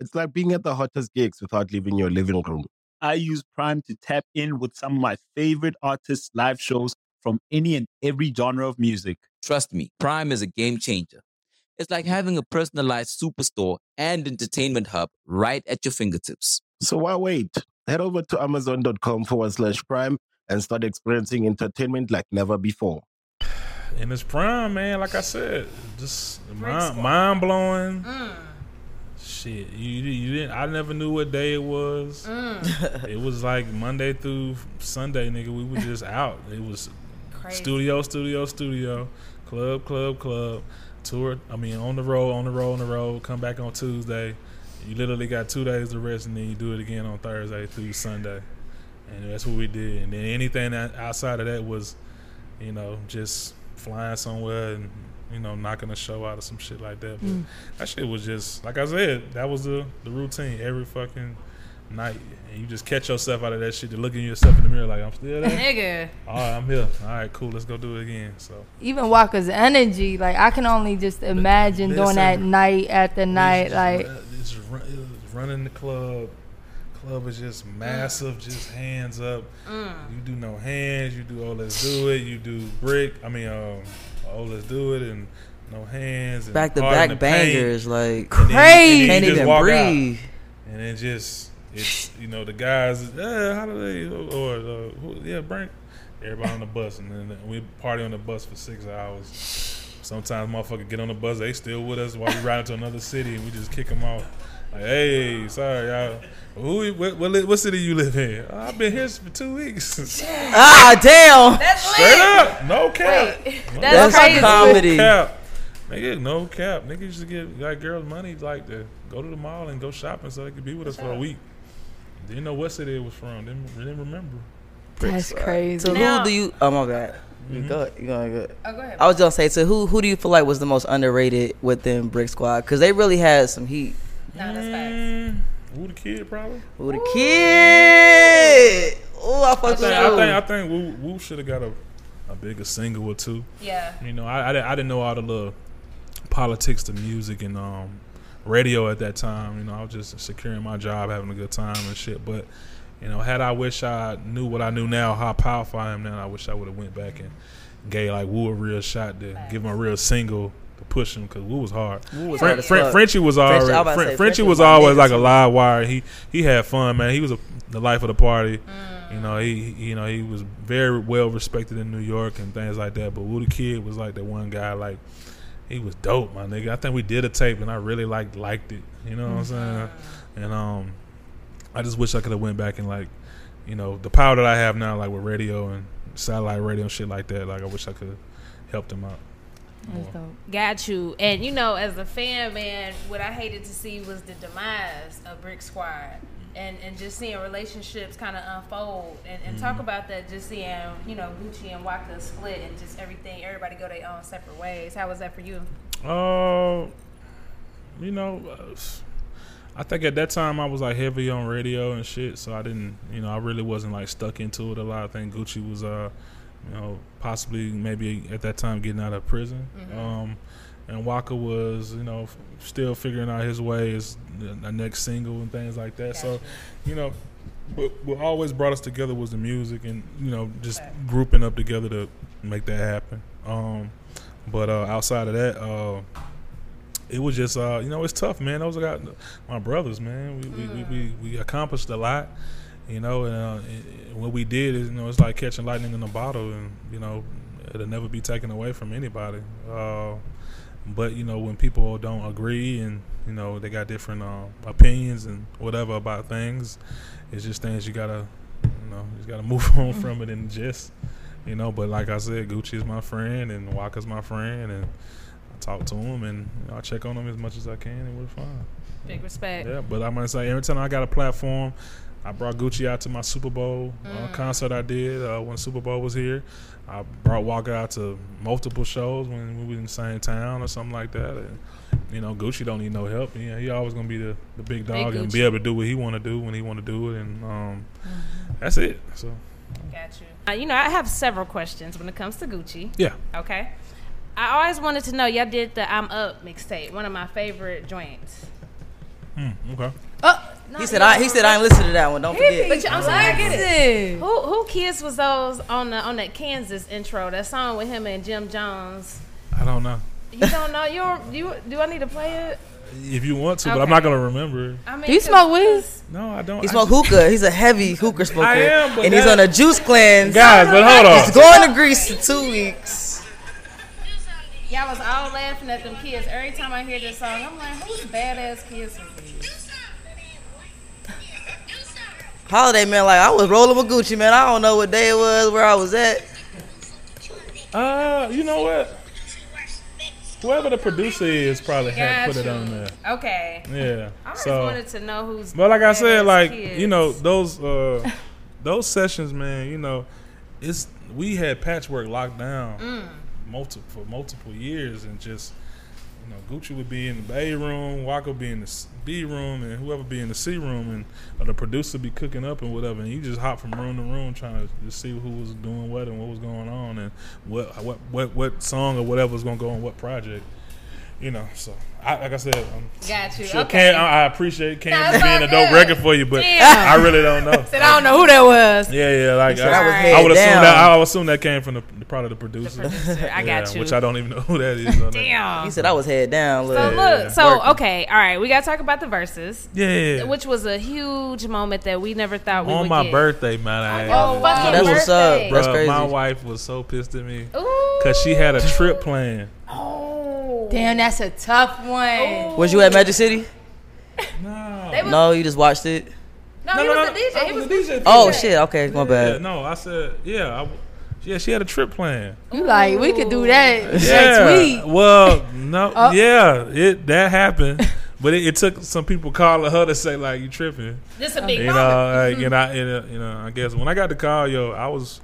It's like being at the hottest gigs without leaving your living room. I use Prime to tap in with some of my favorite artists' live shows from any and every genre of music. Trust me, Prime is a game changer. It's like having a personalized superstore and entertainment hub right at your fingertips. So why wait? Head over to amazon.com forward slash prime and start experiencing entertainment like never before. In its prime, man, like I said, just mind, mind blowing. Mm. Shit, you you didn't. I never knew what day it was. Mm. it was like Monday through Sunday, nigga. We were just out. It was Crazy. studio, studio, studio, club, club, club, tour. I mean, on the road, on the road, on the road. Come back on Tuesday. You literally got two days to rest, and then you do it again on Thursday through Sunday. And that's what we did. And then anything outside of that was, you know, just flying somewhere and you know knocking a show out or some shit like that. But Mm. that shit was just like I said. That was the the routine every fucking night, and you just catch yourself out of that shit to looking yourself in the mirror like I'm still there. Nigga. All right, I'm here. All right, cool. Let's go do it again. So Even Waka's energy, like I can only just imagine doing that night after night, like just, it's run, running the club. Club is just massive, just hands up. Mm. You do no hands. You do oh let's do it. You do brick. I mean um oh let's do it and no hands. And Back to back the paint. bangers, like And then- and then crazy. Can't even walk out. breathe. And it just it's you know the guys eh, how do they or uh, who, yeah bring everybody on the bus and then we party on the bus for six hours. Sometimes motherfucker get on the bus, they still with us while we ride to another city and we just kick them off. Like, hey, sorry, y'all. Who, what, what, what city you live in? "Oh, I've been here for two weeks. Ah, damn. That's Straight up, no cap. Wait, No that's cap. crazy. comedy. No cap. Nigga, no cap. Nigga used to get like girls money like to go to the mall and go shopping so they could be with us for a week. Didn't know what city it was from. Didn't, didn't remember. that's crazy. So Now- who do you? Oh my god. Mm-hmm. You go. You going good? Oh, go ahead. I was just gonna say. So who? Who do you feel like was the most underrated within Brick Squad? Because they really had some heat. No, that's facts. Mm, Who the kid probably? Who the kid? Oh, I I fuck with think, you. I think I think Woo, Woo should have got a, a bigger single or two. Yeah. You know, I, I, didn't- I didn't know all the little politics to music and um, radio at that time. You know, I was just securing my job, having a good time and shit. But you know, had I wish I knew what I knew now, how powerful I am now, I wish I would have went back and gave like Woo a real shot to give him a real single to push him because Woo was hard. Woo was Fren- hard Fren- Frenchie was already was about to Fren- say, Frenchie Frenchie was was always like a live wire. He he had fun, man. He was a, the life of the party. You know, he you know he was very well respected in New York and things like that. But Woo the Kid was like the one guy like he was dope, my nigga. I think we did a tape and I really like liked it. You know what I'm saying? And um, I just wish I could have went back and like, you know, the power that I have now, like with radio and satellite radio and shit like that. Like I wish I could have helped him out. Got you. And you know, as a fan, man, what I hated to see was the demise of Brick Squad. And, and just seeing relationships kind of unfold and, and talk Mhm. about that just seeing you know Gucci and Waka split and just everything everybody go their own separate ways how was that for you Uh, you know, uh, I think at that time I was like heavy on radio and shit, so I didn't, you know, I really wasn't like stuck into it a lot. I think Gucci was, uh, you know, possibly maybe at that time getting out of prison. Mhm. Um, and Waka was, you know, f- still figuring out his way as the, the next single and things like that. So, you know, what, what always brought us together was the music and you know just grouping up together to make that happen. Um, but uh, outside of that, uh, it was just uh, you know it's tough, man. Those are got my brothers, man. We we, we, we, we accomplished a lot, you know. And uh, it- what we did is you know it's like catching lightning in a bottle, and you know it'll never be taken away from anybody. Uh, but you know when people don't agree and you know they got different uh, opinions and whatever about things, it's just things you gotta you know you just gotta move on from it and just you know. But like I said, Gucci is my friend and Waka's my friend, and I talk to him and you know, I check on him as much as I can, and we're fine. Big respect. Yeah, but I'm gonna say every time I got a platform, I brought Gucci out to my Super Bowl uh, Mm. concert I did uh, when Super Bowl was here. I brought Waka out to multiple shows when we were in the same town or something like that. And you know, Gucci don't need no help. Yeah, he always gonna be the, the big dog and be able to do what he want to do when he want to do it, and um, that's it. So Got you. Uh, you know, I have several questions when it comes to Gucci. Yeah. Okay. I always wanted to know. Y'all did the "I'm Up" mixtape, one of my favorite joints. hmm, okay. Oh, He said I. He said I ain't listen to that one. Don't forget. But I'm sorry, I get it. Who who kids was those on the on that Kansas intro? That song with him and Jim Jones. I don't know You don't know? You don't, you do I need to play it? if you want to, but I'm not gonna remember. I mean, Do you smoke weed? No, I don't. He smoke hookah. He's a heavy hookah smoker. I am, but and he's on a juice cleanse. Guys, but hold on. He's going to Greece in two weeks. Y'all was all laughing at them kids every time I hear this song. I'm like, who's badass kids Holiday man, like I was rolling with Gucci man. I don't know what day it was, where I was at. Uh, you know what? Whoever the producer is probably had put it on there. Okay. Yeah. I always so, wanted to know who's. But like I said, like kids. you know those uh those sessions, man. You know, it's we had Patchwerk locked down Mm. multiple for multiple years, and just know Gucci would be in the A room, Waka would be in the B room, and whoever be in the C room, and the producer be cooking up and whatever, and you just hop from room to room trying to see who was doing what and what was going on, and what what what what song or whatever was gonna go on what project. You know, so I, like I said, um, Got you. Sure, Okay. Cam, I I appreciate Cam That's being all a dope record for you, but Damn. I really don't know. Said I don't know who that was. Yeah, yeah, like He I was I, I would assume down. that I would assume that came from the, the probably the producer. producer, I Yeah, got you. Which I don't even know who that is. on that. Damn. He said I was head down. So Look. look, so okay, all right, we gotta talk about the Verzuz. Yeah. which was a huge moment that we never thought we would have. On would my get. birthday, man. I Oh, fucking That's what's up. birthday. That's crazy. My wife was so pissed at me because she had a trip planned. Damn, that's a tough one. Was you at Magic City? No. Was- No, you just watched it. No, No, he no, was no, the DJ. I He was was the DJ. Oh shit. Okay, my Yeah, bad. no, I said yeah. I, yeah, she had a trip planned. You like we could do that Yeah. next week. Well, no, Oh. yeah, it that happened, but it, it took some people calling her to say like you tripping. This a big you know, moment. like, and I, and, uh, you know, I guess when I got the call, yo, I was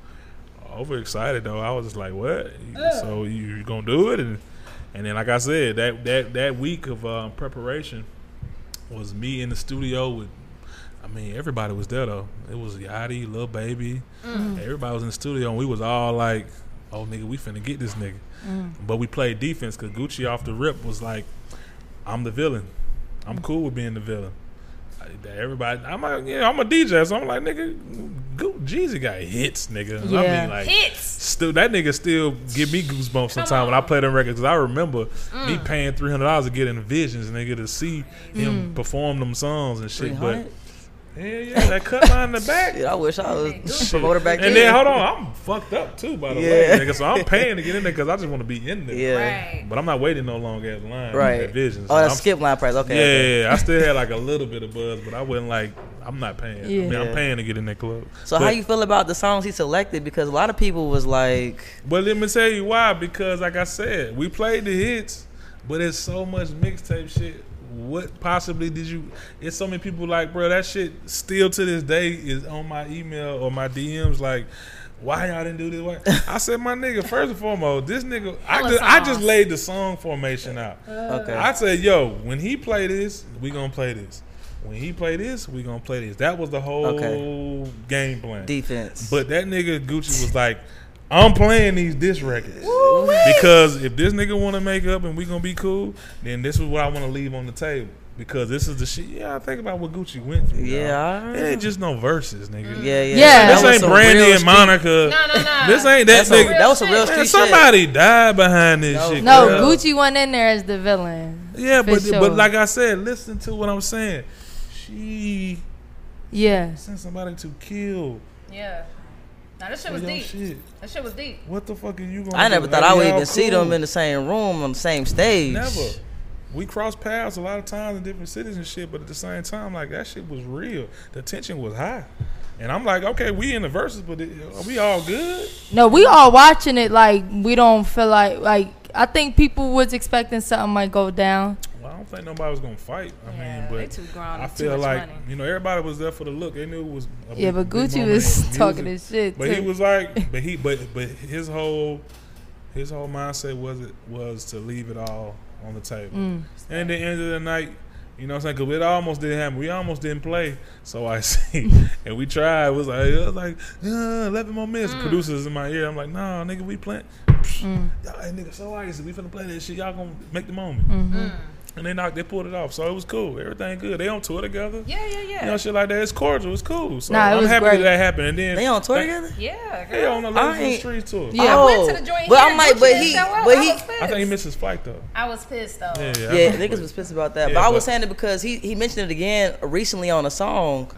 overexcited though. I was just like, "What? So you, you gonna do it?" And and then, like I said, that that that week of um, preparation was me in the studio with I mean, everybody was there though. It was Yachty, Lil Baby. Mm. Everybody was in the studio, and we was all like, "Oh, nigga, we finna get this nigga." Mm. But we played defense because Gucci off the rip was like, "I'm the villain. I'm cool with being the villain." Everybody, I'm like, yeah, I'm a DJ, so I'm like, nigga, Jeezy got hits, nigga. I mean, like, Hits. Still, that nigga still give me goosebumps sometimes when I play them records. Cause I remember me Mm. paying three hundred dollars to get in visions, nigga, to see him Mm. perform them songs and shit. But 300? Yeah, yeah, that cut line in the back. Yeah, I wish I was Shit. promoter back in. and then. then hold on, I'm fucked up too, by the Yeah. way, nigga. So I'm paying to get in there because I just want to be in there. Yeah. Right. But I'm not waiting no long ass line. Right. At Visions. Oh, that's I'm- skip line price. Okay. Yeah, okay. yeah, yeah. I still had like a little bit of buzz, but I wasn't like I'm not paying. I mean, Yeah. I'm paying to get in that club. So But- how you feel about the songs he selected? Because a lot of people was like, But let me tell you why. Because like I said, we played the hits, but it's so much mixtape shit. What possibly did you? It's so many people like, bro. That shit still to this day is on my email or my DMs. Like, why y'all didn't do this? Why? I said, my nigga. First and foremost, this nigga. I just, I just laid the song formation out. Okay. I said, yo, when he play this, we gonna play this. When he play this, we gonna play this. That was the whole Okay. game plan. defense. But that nigga Gucci was like, I'm playing these diss records because if this nigga want to make up and we gonna be cool, then this is what I want to leave on the table because this is the shit. Yeah, I think about what Gucci went through. Yeah, y'all. It ain't just no Verzuz, nigga. Mm. yeah, yeah. Yeah. This That ain't some Brandy and Monica. No, no, no. This ain't that That's some- nigga. that was a real Man, street shit. somebody died behind this No. shit. No, girl. Gucci went in there as the villain. Yeah, but sure. but like I said, listen to what I'm saying. She Yeah. sent somebody to kill. Yeah. Now that shit was deep. shit. That shit was deep. What the fuck are you gonna? I never do? thought Like, I would we all even see them in the same room on the same stage. Never. We crossed paths a lot of times in different cities and shit, but at the same time, like that shit was real. The tension was high, and I'm like, okay, we in the Verzuz, but it, are we all good? No, we all watching it like we don't feel like like I think people was expecting something might go down. Well, I don't think nobody was gonna fight. I Yeah, mean, they but too grown, I feel like money. you know everybody was there for the look. They knew it was. A Yeah, big- but Gucci moment was talking his shit, But he was like, but he, but but his whole his whole mindset was it was to leave it all on the table. Mm. And at the end of the night, you know what I'm saying? Because it almost didn't happen. We almost didn't play. So I see. and we tried. It was like, it was like uh, 11 more minutes. Producers in my ear. I'm like, nah, nigga, we playing. Mm. Y'all, hey, nigga, so icy. We finna play that shit. Y'all gonna make the moment. Mm-hmm. And they knocked, they pulled it off. So it was cool. Everything good. They on tour together. Yeah, yeah, yeah. You know, shit like that. It's cordial. It's cool. So Nah, it I'm was happy great. that that happened. And then They on tour they- together? Yeah, They girl. on the I Ladies in the ain't- Streets tour. Yeah. I oh, went to the Oh, joint but here. I'm like, but he- but he- was. I think he missed his flight though. I was pissed though. Yeah, yeah. Yeah, remember niggas it. was pissed about that. Yeah, but I was but- saying it because he, he mentioned it again recently on a song.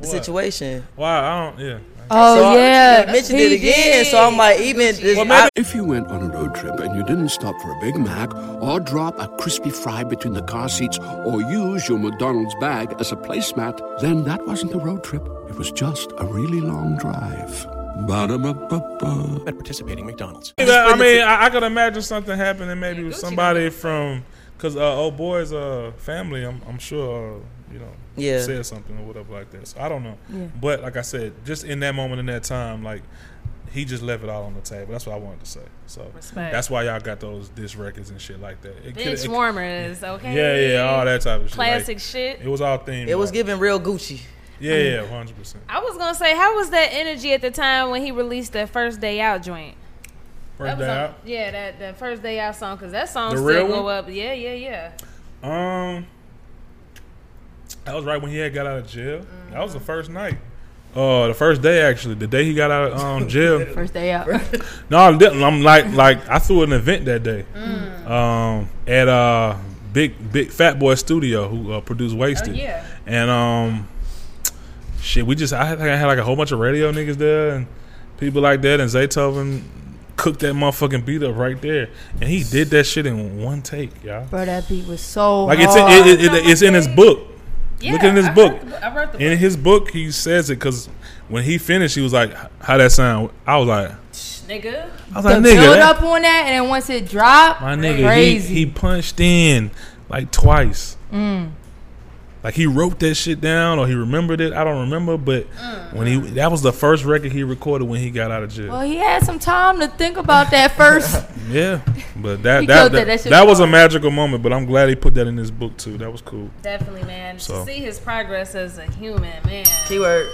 The What? situation. Wow, I don't. Yeah. Oh So yeah, he mentioned it again. So I'm like, even this, Well, maybe- I- If you went on a road trip and you didn't stop for a Big Mac or drop a crispy fry between the car seats or use your McDonald's bag as a placemat, then that wasn't a road trip. It was just a really long drive. Ba-da-ba-ba-ba. At participating McDonald's. I mean, I, I could imagine something happening maybe with somebody from, because uh, old boy's uh, family, I'm, I'm sure, uh, you know, Yeah. said something or whatever like that. So I don't know. Yeah. But like I said, just in that moment in that time, like he just left it all on the table. That's what I wanted to say. So Respect. that's why y'all got those disc records and shit like that. It coulda- Bench it- warmers, okay. Yeah, yeah, all that type of shit. like, Classic shit. It was all themed. it was giving real Gucci. Yeah, yeah, hundred percent. I was gonna say, how was that energy at the time when he released that first day out joint? First that was day on- out. Yeah, that that first day out song, cause that song The still real go one? up. Yeah, yeah, yeah. Um, that was right when he had got out of jail. That Mm-hmm. was the first night. Oh, the first day actually. The day he got out of um, jail. first day out. no, I didn't. I'm like like I threw an event that day. Mm. Um, at uh big big Fat Boy Studio who uh, produced Wasted. Oh, yeah. And um, shit, we just I think I had like a whole bunch of radio niggas there and people like that, and Zaytoven cooked that motherfucking beat up right there, and he did that shit in one take, y'all. Bro, that beat was so Like it's hard. it, it, it, it's in his book. Yeah, Look in his I book. read the- I read the In his book, he says it because when he finished, he was like, "How that sound?" I was like, Nigga. "I was the like, nigga, build that- up on that, and then once it dropped, my nigga, he, he punched in like twice. Mm. Like he wrote that shit down or he remembered it. I don't remember, but mm. when he that was the first record he recorded when he got out of jail. Well, he had some time to think about that first. Yeah, but that He that that. That that, was a magical moment. But I'm glad he put that in his book too. That was cool. Definitely, man. So. To see his progress as a human, man. Keyword.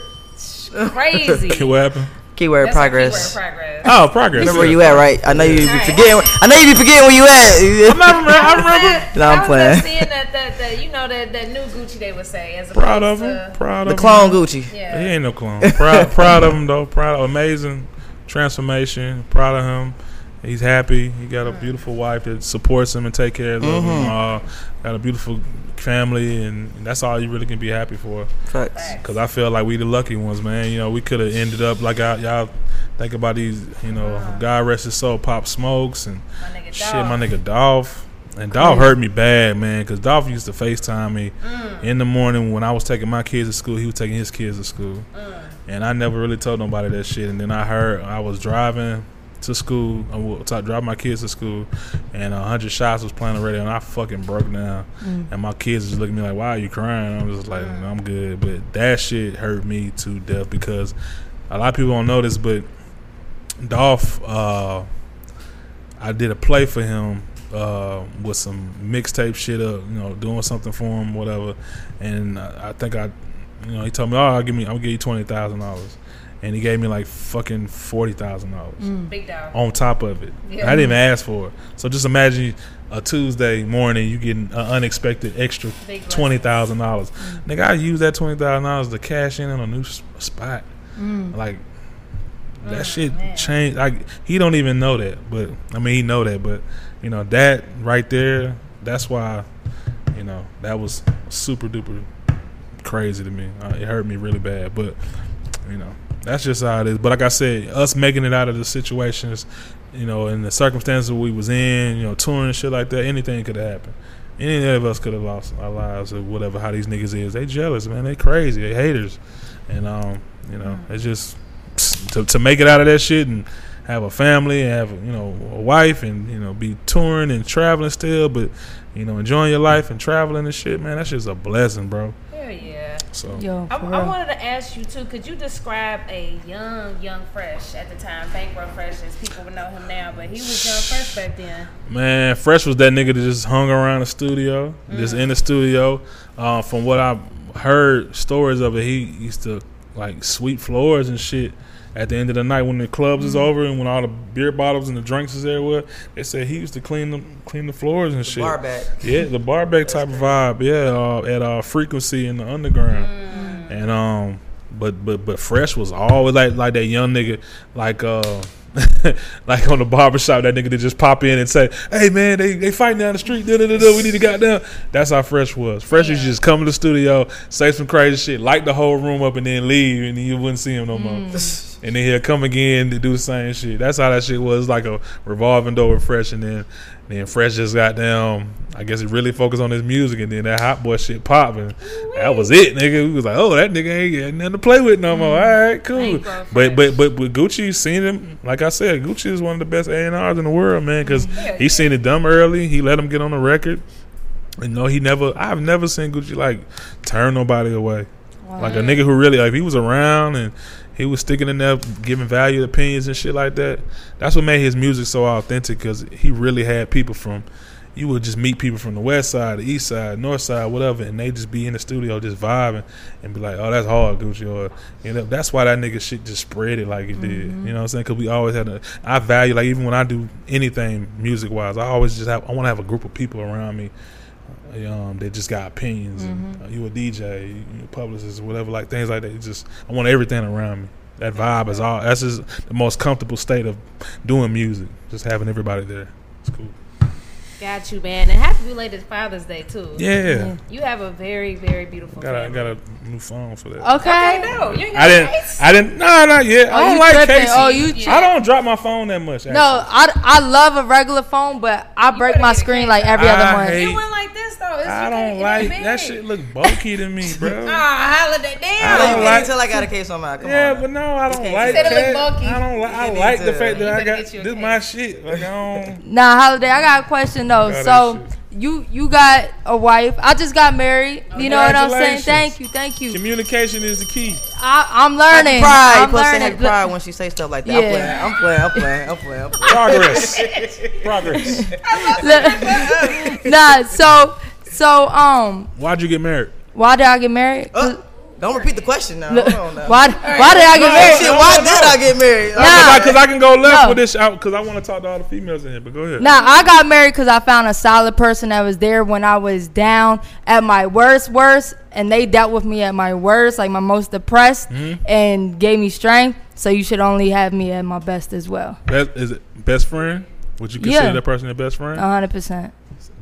Crazy. what happened? Keyword That's our progress. keyword, progress. Oh, progress. Remember where you at, right? I know you be Alright. forgetting. I know you be forgetting where you at. I remember. I remember. No, I'm I was playing. just seeing that, that, that you know that, that new Gucci they would say as Proud of opposed him. to- Proud The of clone him. Gucci. Yeah. He ain't no clone. Proud, proud of him though. Proud, amazing transformation. Proud of him. He's happy. He got a beautiful wife that supports him and take care of him. Mhm. Uh, got a beautiful family, and that's all you really can be happy for. Facts. Because I feel like we the lucky ones, man. You know, we could have ended up like I, y'all think about these. You know, God rest his soul, Pop Smokes and shit. My nigga Dolph. And Dolph hurt me bad, man, because Dolph used to FaceTime me in the morning when I was taking my kids to school. He was taking his kids to school. And I never really told nobody that shit. And then I heard I was driving to school, I was driving my kids to school, and a hundred shots was playing radio, and I fucking broke down. Mm. And my kids just looking at me like, "Why are you crying?" I'm just like, "I'm good," but that shit hurt me to death because a lot of people don't know this, but Dolph, uh, I did a play for him uh, with some mixtape shit up, you know, doing something for him, whatever. And I, I think I, you know, he told me, "Oh, I'll give me, I'll give you twenty thousand dollars," and he gave me like fucking forty thousand dollars Mm. Big dog. on top of it. Yeah. I didn't even ask for it. So just imagine a Tuesday morning you getting an unexpected extra twenty thousand dollars. Nigga, I use that twenty thousand dollars to cash in on a new spot. Mm. Like that shit changed. Like he don't even know that, but I mean he know that, but you know that right there. That's why you know that was super duper crazy to me. Uh, it hurt me really bad, but you know that's just how it is. But like I said, us making it out of the situations, you know, in the circumstances we was in, you know, touring and shit like that, anything could have happened. Any of us could have lost our lives or whatever. How these niggas is, they jealous, man. They crazy. They haters, and um, you know, it's just to to make it out of that shit and have a family and have you know a wife and you know be touring and traveling still, but you know enjoying your life and traveling and shit, man. That's just a blessing, bro. Hell yeah. So Yo, I, I wanted to ask you too. Could you describe a young, young Fresh at the time? Bankroll Fresh, as people would know him now, but he was young Fresh back then. Man, Fresh was that nigga that just hung around the studio, just in the studio. Uh, from what I heard stories of it, he used to like sweep floors and shit. At the end of the night, when the clubs is over and when all the beer bottles and the drinks is everywhere, they said he used to clean the clean the floors and shit. bar back. Yeah, the bar back type of vibe. Yeah, uh, at uh, frequency in the underground. And um, but but but Fresh was always like like that young nigga, like uh. like on the barbershop, that nigga that just pop in and say, "Hey man, they they fighting down the street. Da, da, da, da, we need to get down." That's how Fresh was. Fresh used to just come to the studio, say some crazy shit, light the whole room up, and then leave, and you wouldn't see him no more. And then he'll come again to do the same shit. That's how that shit was, like a revolving door with Fresh, and then then Fresh just got down. I guess he really focused on his music, and then that hot boy shit popping. That was it, nigga. We was like, oh, that nigga ain't got nothing to play with no more. All right, cool. But but but but Gucci seen him. Like I said, Gucci is one of the best A and R's in the world, man. Because he seen it dumb early. He let him get on the record. And no, he never. I've never seen Gucci like turn nobody away. Like a nigga who really like if he was around and he was sticking in there, giving value opinions and shit like that. That's what made his music so authentic because he really had people from. You would just meet people from the west side, the east side, north side, whatever, and they just be in the studio just vibing and be like, "Oh, that's hard, Gucci." Or you know, that's why that nigga shit just spread it like it did. You mm-hmm. know what I'm saying? Because we always had a. I value like even when I do anything music wise, I always just have. I want to have a group of people around me um, that just got opinions. And, uh, you a DJ, you a publicist, whatever, like things like that. It's just I want everything around me. That vibe is all. That's just the most comfortable state of doing music. Just having everybody there. It's cool. Got you, man. And happy belated Father's Day too. Yeah. You have a very, very beautiful Got a, family. got a new phone for that. Okay. no, you ain't got I didn't. case? I didn't. No, not yet. Oh, I don't you like tripping. cases. Oh, you I don't drop my phone that much. No, I, I love a regular phone, but I break my screen like every other I month. hate- It went like this though. It's I don't like that big. shit. Look bulky to me, bro. Ah, holiday damn. I don't like. until I got a case on my. Come yeah, on. but no, I don't like that. that. Look bulky. I don't like. I like the fact that I got get you this my shit. Like I don't. Nah, holiday. I got a question though. So you you got a wife. I just got married. You know what I'm saying? Thank you, thank you. Communication is the key. I, I'm learning. Pride. I'm Plus, learning. have pride when she say stuff like that. Yeah. I'm playing. I'm playing. I'm playing. I'm playing. Progress. Progress. nah, so so um, Why'd you get married? why did I get married? 'Cause- Don't repeat the question now. Look, Hold on now. why why did I get married? shit, why did I get married? Nah. Because I, can go left No. with this out because I want to talk to all the females in here. But go ahead. Nah, I got married because I found a solid person that was there when I was down at my worst, worst, and they dealt with me at my worst, like my most depressed, Mhm. and gave me strength. So you should only have me at my best as well. Best, is it best friend? Would you consider Yeah. that person your best friend? A hundred percent.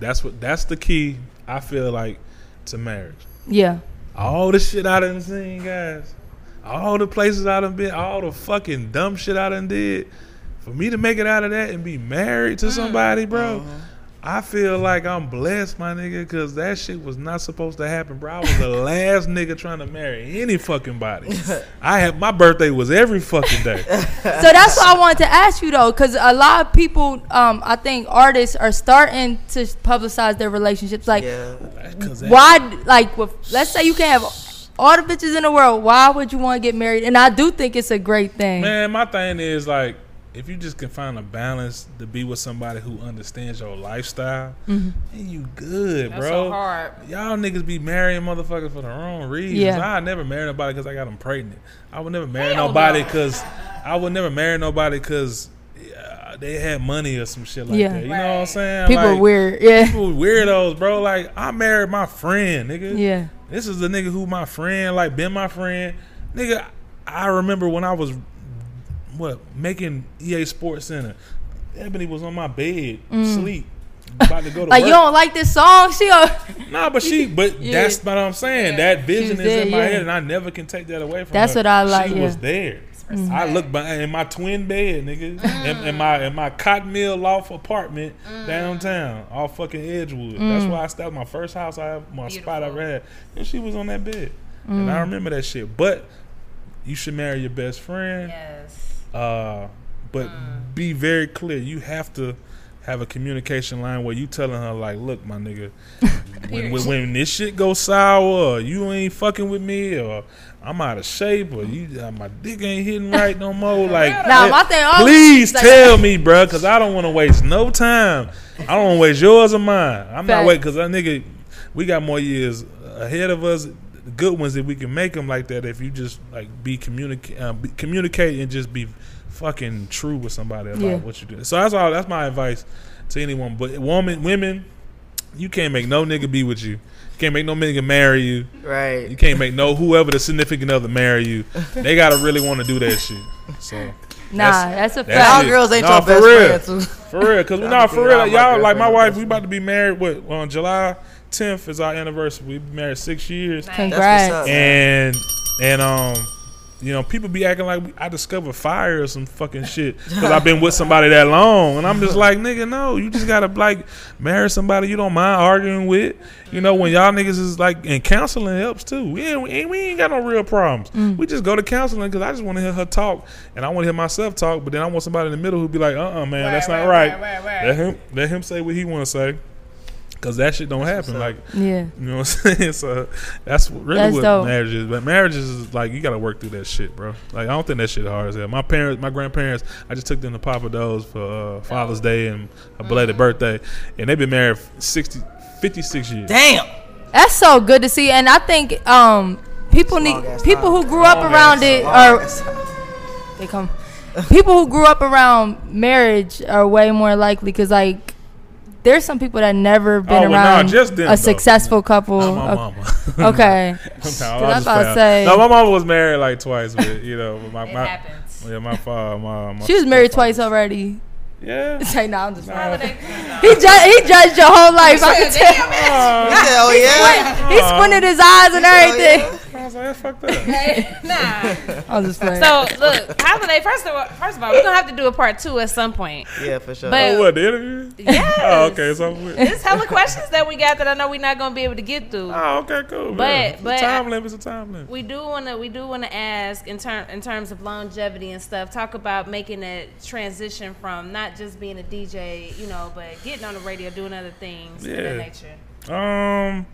That's what. That's the key. I feel like to marriage. Yeah. All the shit I done seen, guys. All the places I done been. All the fucking dumb shit I done did. For me to make it out of that and be married to mm, somebody, bro. Uh-huh. I feel like I'm blessed, my nigga, because that shit was not supposed to happen, bro. I was the last nigga trying to marry any fucking body. I had my birthday was every fucking day. so that's what I wanted to ask you though, because a lot of people, um, I think artists are starting to publicize their relationships. Like, why? Like, with, let's say you can have all the bitches in the world. Why would you want to get married? And I do think it's a great thing. Man, my thing is like, if you just can find a balance to be with somebody who understands your lifestyle, Mhm. then you good, That's bro. so hard. Y'all niggas be marrying motherfuckers for the wrong reasons. Yeah. I never marry nobody because I got them pregnant. I would never marry Hell nobody no. because I would never marry nobody because they had money or some shit like Yeah. that. You know what I'm saying? People Like, weird, yeah. People weirdos, bro. Like I married my friend, nigga. Yeah. This is the nigga who my friend, like been my friend. Nigga, I remember when I was what making EA Sports Center. Ebony was on my bed, Mm. sleep, about to go to like work. you don't like this song? She. Nah, but she, but Yeah. that's what I'm saying. That vision is there, in my yeah. head, and I never can take that away from That's her. what I like, She yeah. was there. Mhm. I look behind in my twin bed, nigga, in, in my in my cotton mill loft apartment downtown, all fucking Edgewood. That's Mm. why I was my first house I have, my spot I ever had, and she was on that bed, and Mm. I remember that shit. But you should marry your best friend. Yes. Uh, but be very clear. You have to have a communication line where you telling her like, "Look, my nigga, when, when, when this shit goes sour, or you ain't fucking with me, or I'm out of shape, or you uh, my dick ain't hitting right no more. Like, Nah, eh, my thing always please like- tell me, bro, because I don't want to waste no time. I don't want to waste yours or mine. I'm not Fact. waiting because that nigga, we got more years ahead of us. The good ones if we can make them like that. If you just like be communicate, uh, be, communicate and just be fucking true with somebody about Yeah. what you do. So that's all. That's my advice to anyone. But woman, women, you can't make no nigga be with you. You can't make no nigga marry you. Right. You can't make no whoever the significant other marry you. They gotta really want to do that shit. So. Nah, that's a fact. Y'all girls ain't Nah, your for best real. friend, too. For real, because Y'all nah, for real, I'm y'all like my wife. We about to be married. What on July 10th is our anniversary. We've been married six years. Congrats. That's what's up, and and um, you know, people be acting like I discovered fire or some fucking shit because I've been with somebody that long, and I'm just like, nigga, no, you just gotta like marry somebody you don't mind arguing with. You know, when y'all niggas is like, and counseling helps too. We ain't, we ain't, we ain't got no real problems. Mm. We just go to counseling because I just want to hear her talk, and I want to hear myself talk. But then I want somebody in the middle who'd be like, uh, uh man, that's not right. Let him let him say what he want to say. Cause that shit don't happen. Like, Yeah. you know what I'm saying. So that's really That's what dope. marriage is. But marriage is like you got to work through that shit, bro. Like I don't think that shit hard as hell. My parents, my grandparents, I just took them to Pappadeaux's for uh, Father's Day and a belated birthday, and they've been married 60, 56 years. Damn. That's so good to see, and I think um people need people who grew up around it are they come. People who grew up around marriage are way more likely because like there's some people that never been Oh, well, nah, around just them, a though. successful couple. Not my of- mama. okay, No, 'Cause I I was was about to say No, my mama was married like twice, but you know, my, It my happens. yeah, my father, my, my she was married twice already. Yeah. Say no, I'm just playing. He judged. He judged your whole life. I can tell. He said, "Oh, yeah?" He squinted his eyes and everything. I was was like, that's fucked up. nah. I was just playing. So look, holiday. First of all, first of all, we're gonna have to do a part two at some point. Yeah, for sure. But oh, what the interview? Yes. Oh, okay. So I'm with. There's hella questions that we got that I know we're not gonna be able to get through. Oh, okay, cool. But man. It's a but time limit. It's a time limit. we do wanna we do wanna ask in term in terms of longevity and stuff. Talk about making that transition from not just being a DJ, you know, but getting on the radio, doing other things of that Yeah. nature. Um,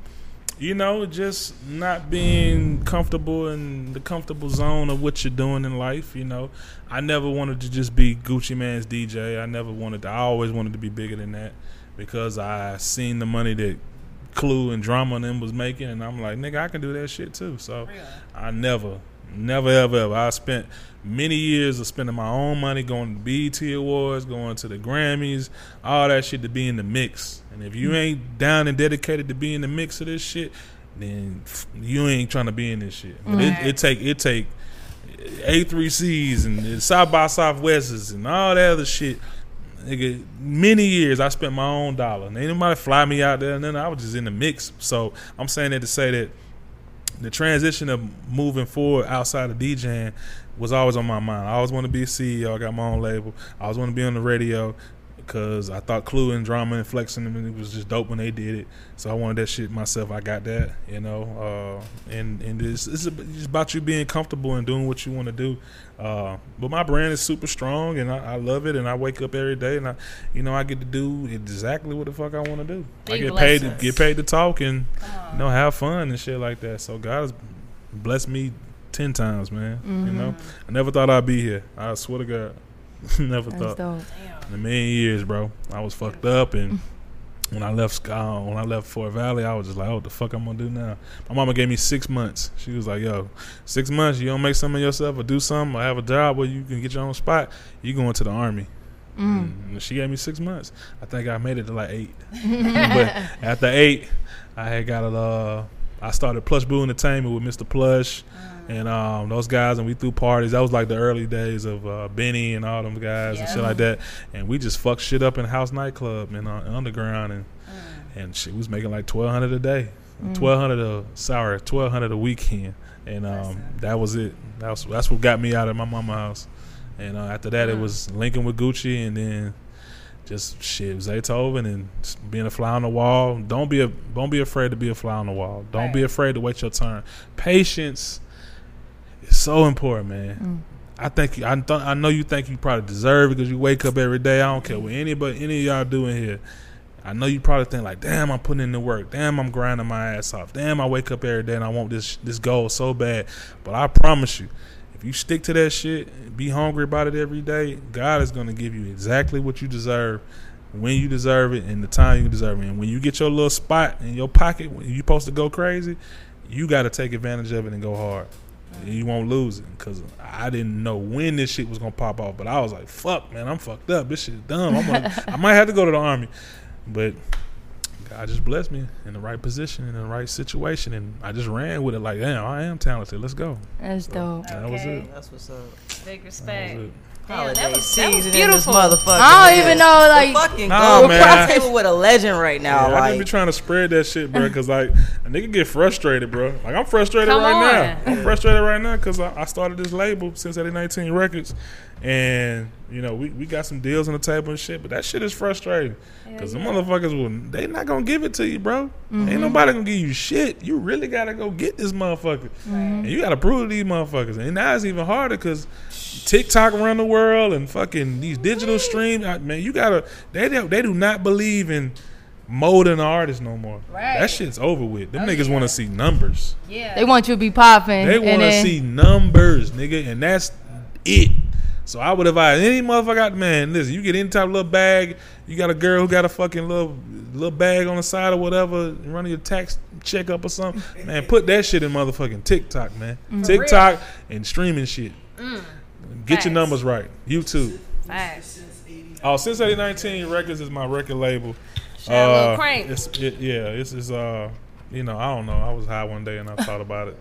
you know, just not being comfortable in the comfortable zone of what you're doing in life. You know, I never wanted to just be Gucci Mane's DJ. I never wanted to. I always wanted to be bigger than that because I seen the money that Clue and Drama and them was making, and I'm like, nigga, I can do that shit too. So I never, never, ever, ever. I spent many years of spending my own money going to BET Awards, going to the Grammys, all that shit to be in the mix. And if you ain't down and dedicated to be in the mix of this shit, then you ain't trying to be in this shit. But Right. it, it take it take A3C's and South by Southwests and all that other shit. Nigga, many years I spent my own dollar. And ain't nobody fly me out there, and then I was just in the mix. So I'm saying that to say that the transition of moving forward outside of DJing was always on my mind. I always want to be a CEO. I got my own label. I always want to be on the radio because I thought Clue and Drama and Flexing and it was just dope when they did it. So I wanted that shit myself. I got that, you know. Uh, and and it's, it's just about you being comfortable and doing what you want to do. Uh, but my brand is super strong and I, I love it. And I wake up every day and I, you know, I get to do exactly what the fuck I want to do. I Big get paid to get paid to talk and you know have fun and shit like that. So God has blessed me ten times, man. You know, I never thought I'd be here. I swear to God, never That's thought. dope. In a million years, bro, I was fucked up and. When I left, uh, when I left Fort Valley, I was just like, "Oh, what the fuck I'm gonna do now?" My mama gave me six months. She was like, "Yo, six months. You don't make something of yourself or do something or have a job where you can get your own spot. You going to the army." Mm. And she gave me six months. I think I made it to like eight. but after eight, I had got a. Uh, I started Plush Boo Entertainment with Mr. Plush and um, those guys, and we threw parties. That was like the early days of uh, Benny and all them guys and shit like that. And we just fucked shit up in House Nightclub and uh, Underground, and and shit was making like twelve hundred a day, Mm. twelve hundred a sorry, twelve hundred a weekend, and um, that was it. That was that's what got me out of my mama house. And uh, after that, it was Lincoln with Gucci, and then just shit Zaytoven and being a fly on the wall. Don't be a don't be afraid to be a fly on the wall. Don't be afraid to wait your turn. Patience so important, man. Mm. I think I th- I know you think you probably deserve it because you wake up every day. I don't care what mm. anybody any of y'all doing here. I know you probably think like, damn, I'm putting in the work. Damn, I'm grinding my ass off. Damn, I wake up every day and I want this this goal so bad. But I promise you, if you stick to that shit, be hungry about it every day, God is gonna give you exactly what you deserve, when you deserve it, and the time you deserve it. And when you get your little spot in your pocket, when you're supposed to go crazy, you got to take advantage of it and go hard. And you won't lose it because I didn't know when this shit was gonna pop off, but I was like, "Fuck, man, I'm fucked up. This shit's dumb. I'm gonna, I might have to go to the army." But God just blessed me in the right position, in the right situation, and I just ran with it like, damn, I am talented. Let's go. That's So, dope. That was it. That's what's up. Big respect. It. Damn, that was, that was season in this beautiful. motherfucker. I don't even know, like- the fucking Nah, go. man, We're I- table with a legend right now. Yeah, I like just be trying to spread that shit, bro. Because like a nigga get frustrated, bro. Like I'm frustrated Come right on. now. I'm frustrated right now because I, I started this label since 19 Records, and you know we, we got some deals on the table and shit. But that shit is frustrating because the motherfuckers will they not gonna give it to you, bro. Ain't Mhm. nobody gonna give you shit. You really gotta go get this motherfucker, and you gotta prove to these motherfuckers. And now it's even harder because. TikTok around the world and fucking these digital streams, man, you gotta. They do, they do not believe in molding the artist no more. Right. That shit's over with. Them Oh, niggas want to see numbers. Yeah. They want you to be popping. They want to then- see numbers, nigga, and that's it. So I would advise any motherfucker man, listen, you get any type of little bag, you got a girl who got a fucking little little bag on the side or whatever, running your tax checkup or something, man, put that shit in motherfucking TikTok, man. Mm. For TikTok and streaming shit. Mm. Get your numbers right. YouTube. Facts. Oh, since 19 Records is my record label. Shout out Lil Uh, Crank. It's it, yeah, it's, it's uh, you know, I don't know. I was high one day and I thought about it.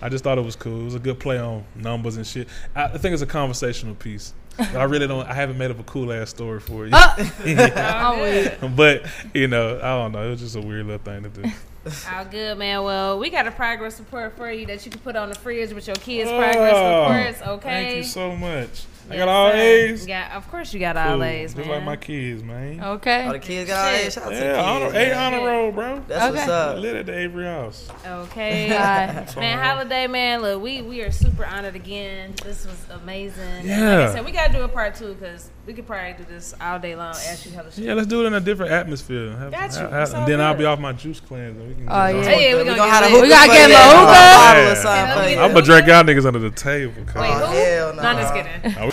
I just thought it was cool. It was a good play on numbers and shit. I, I think it's a conversational piece. But I really don't. I haven't made up a cool ass story for you. Uh. Oh. I'm but you know, I don't know. It was just a weird little thing to do. All good, man. Well, we got a progress report for you that you can put on the fridge with your kids' oh, progress reports. Okay. Thank you so much. I got all. A's. Yeah, of course you got all Cool. A's, Just like my kids, man. Okay. All the kids got all A's. Shout out to the Yeah, honor, kids, A man. honor roll, bro. That's what's up. I lit at the Avery House. Okay, uh, That's man. Holiday, man. Look, we we are super honored again. This was amazing. And like Yeah. I said, we gotta do a part two because we could probably do this all day long. Ask you how the Yeah, let's do it in a different atmosphere. Have- Got you. have- and then I'll be off my juice cleanse. And we can Oh, get yeah. Hey, we We gonna gonna get have a hookah We gotta get you. him a A hookah. Yeah. something for you. I'm gonna drag y'all niggas under the table. Wait, who? hell no, no. I'm just kidding.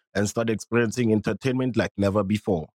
and start experiencing entertainment like never before.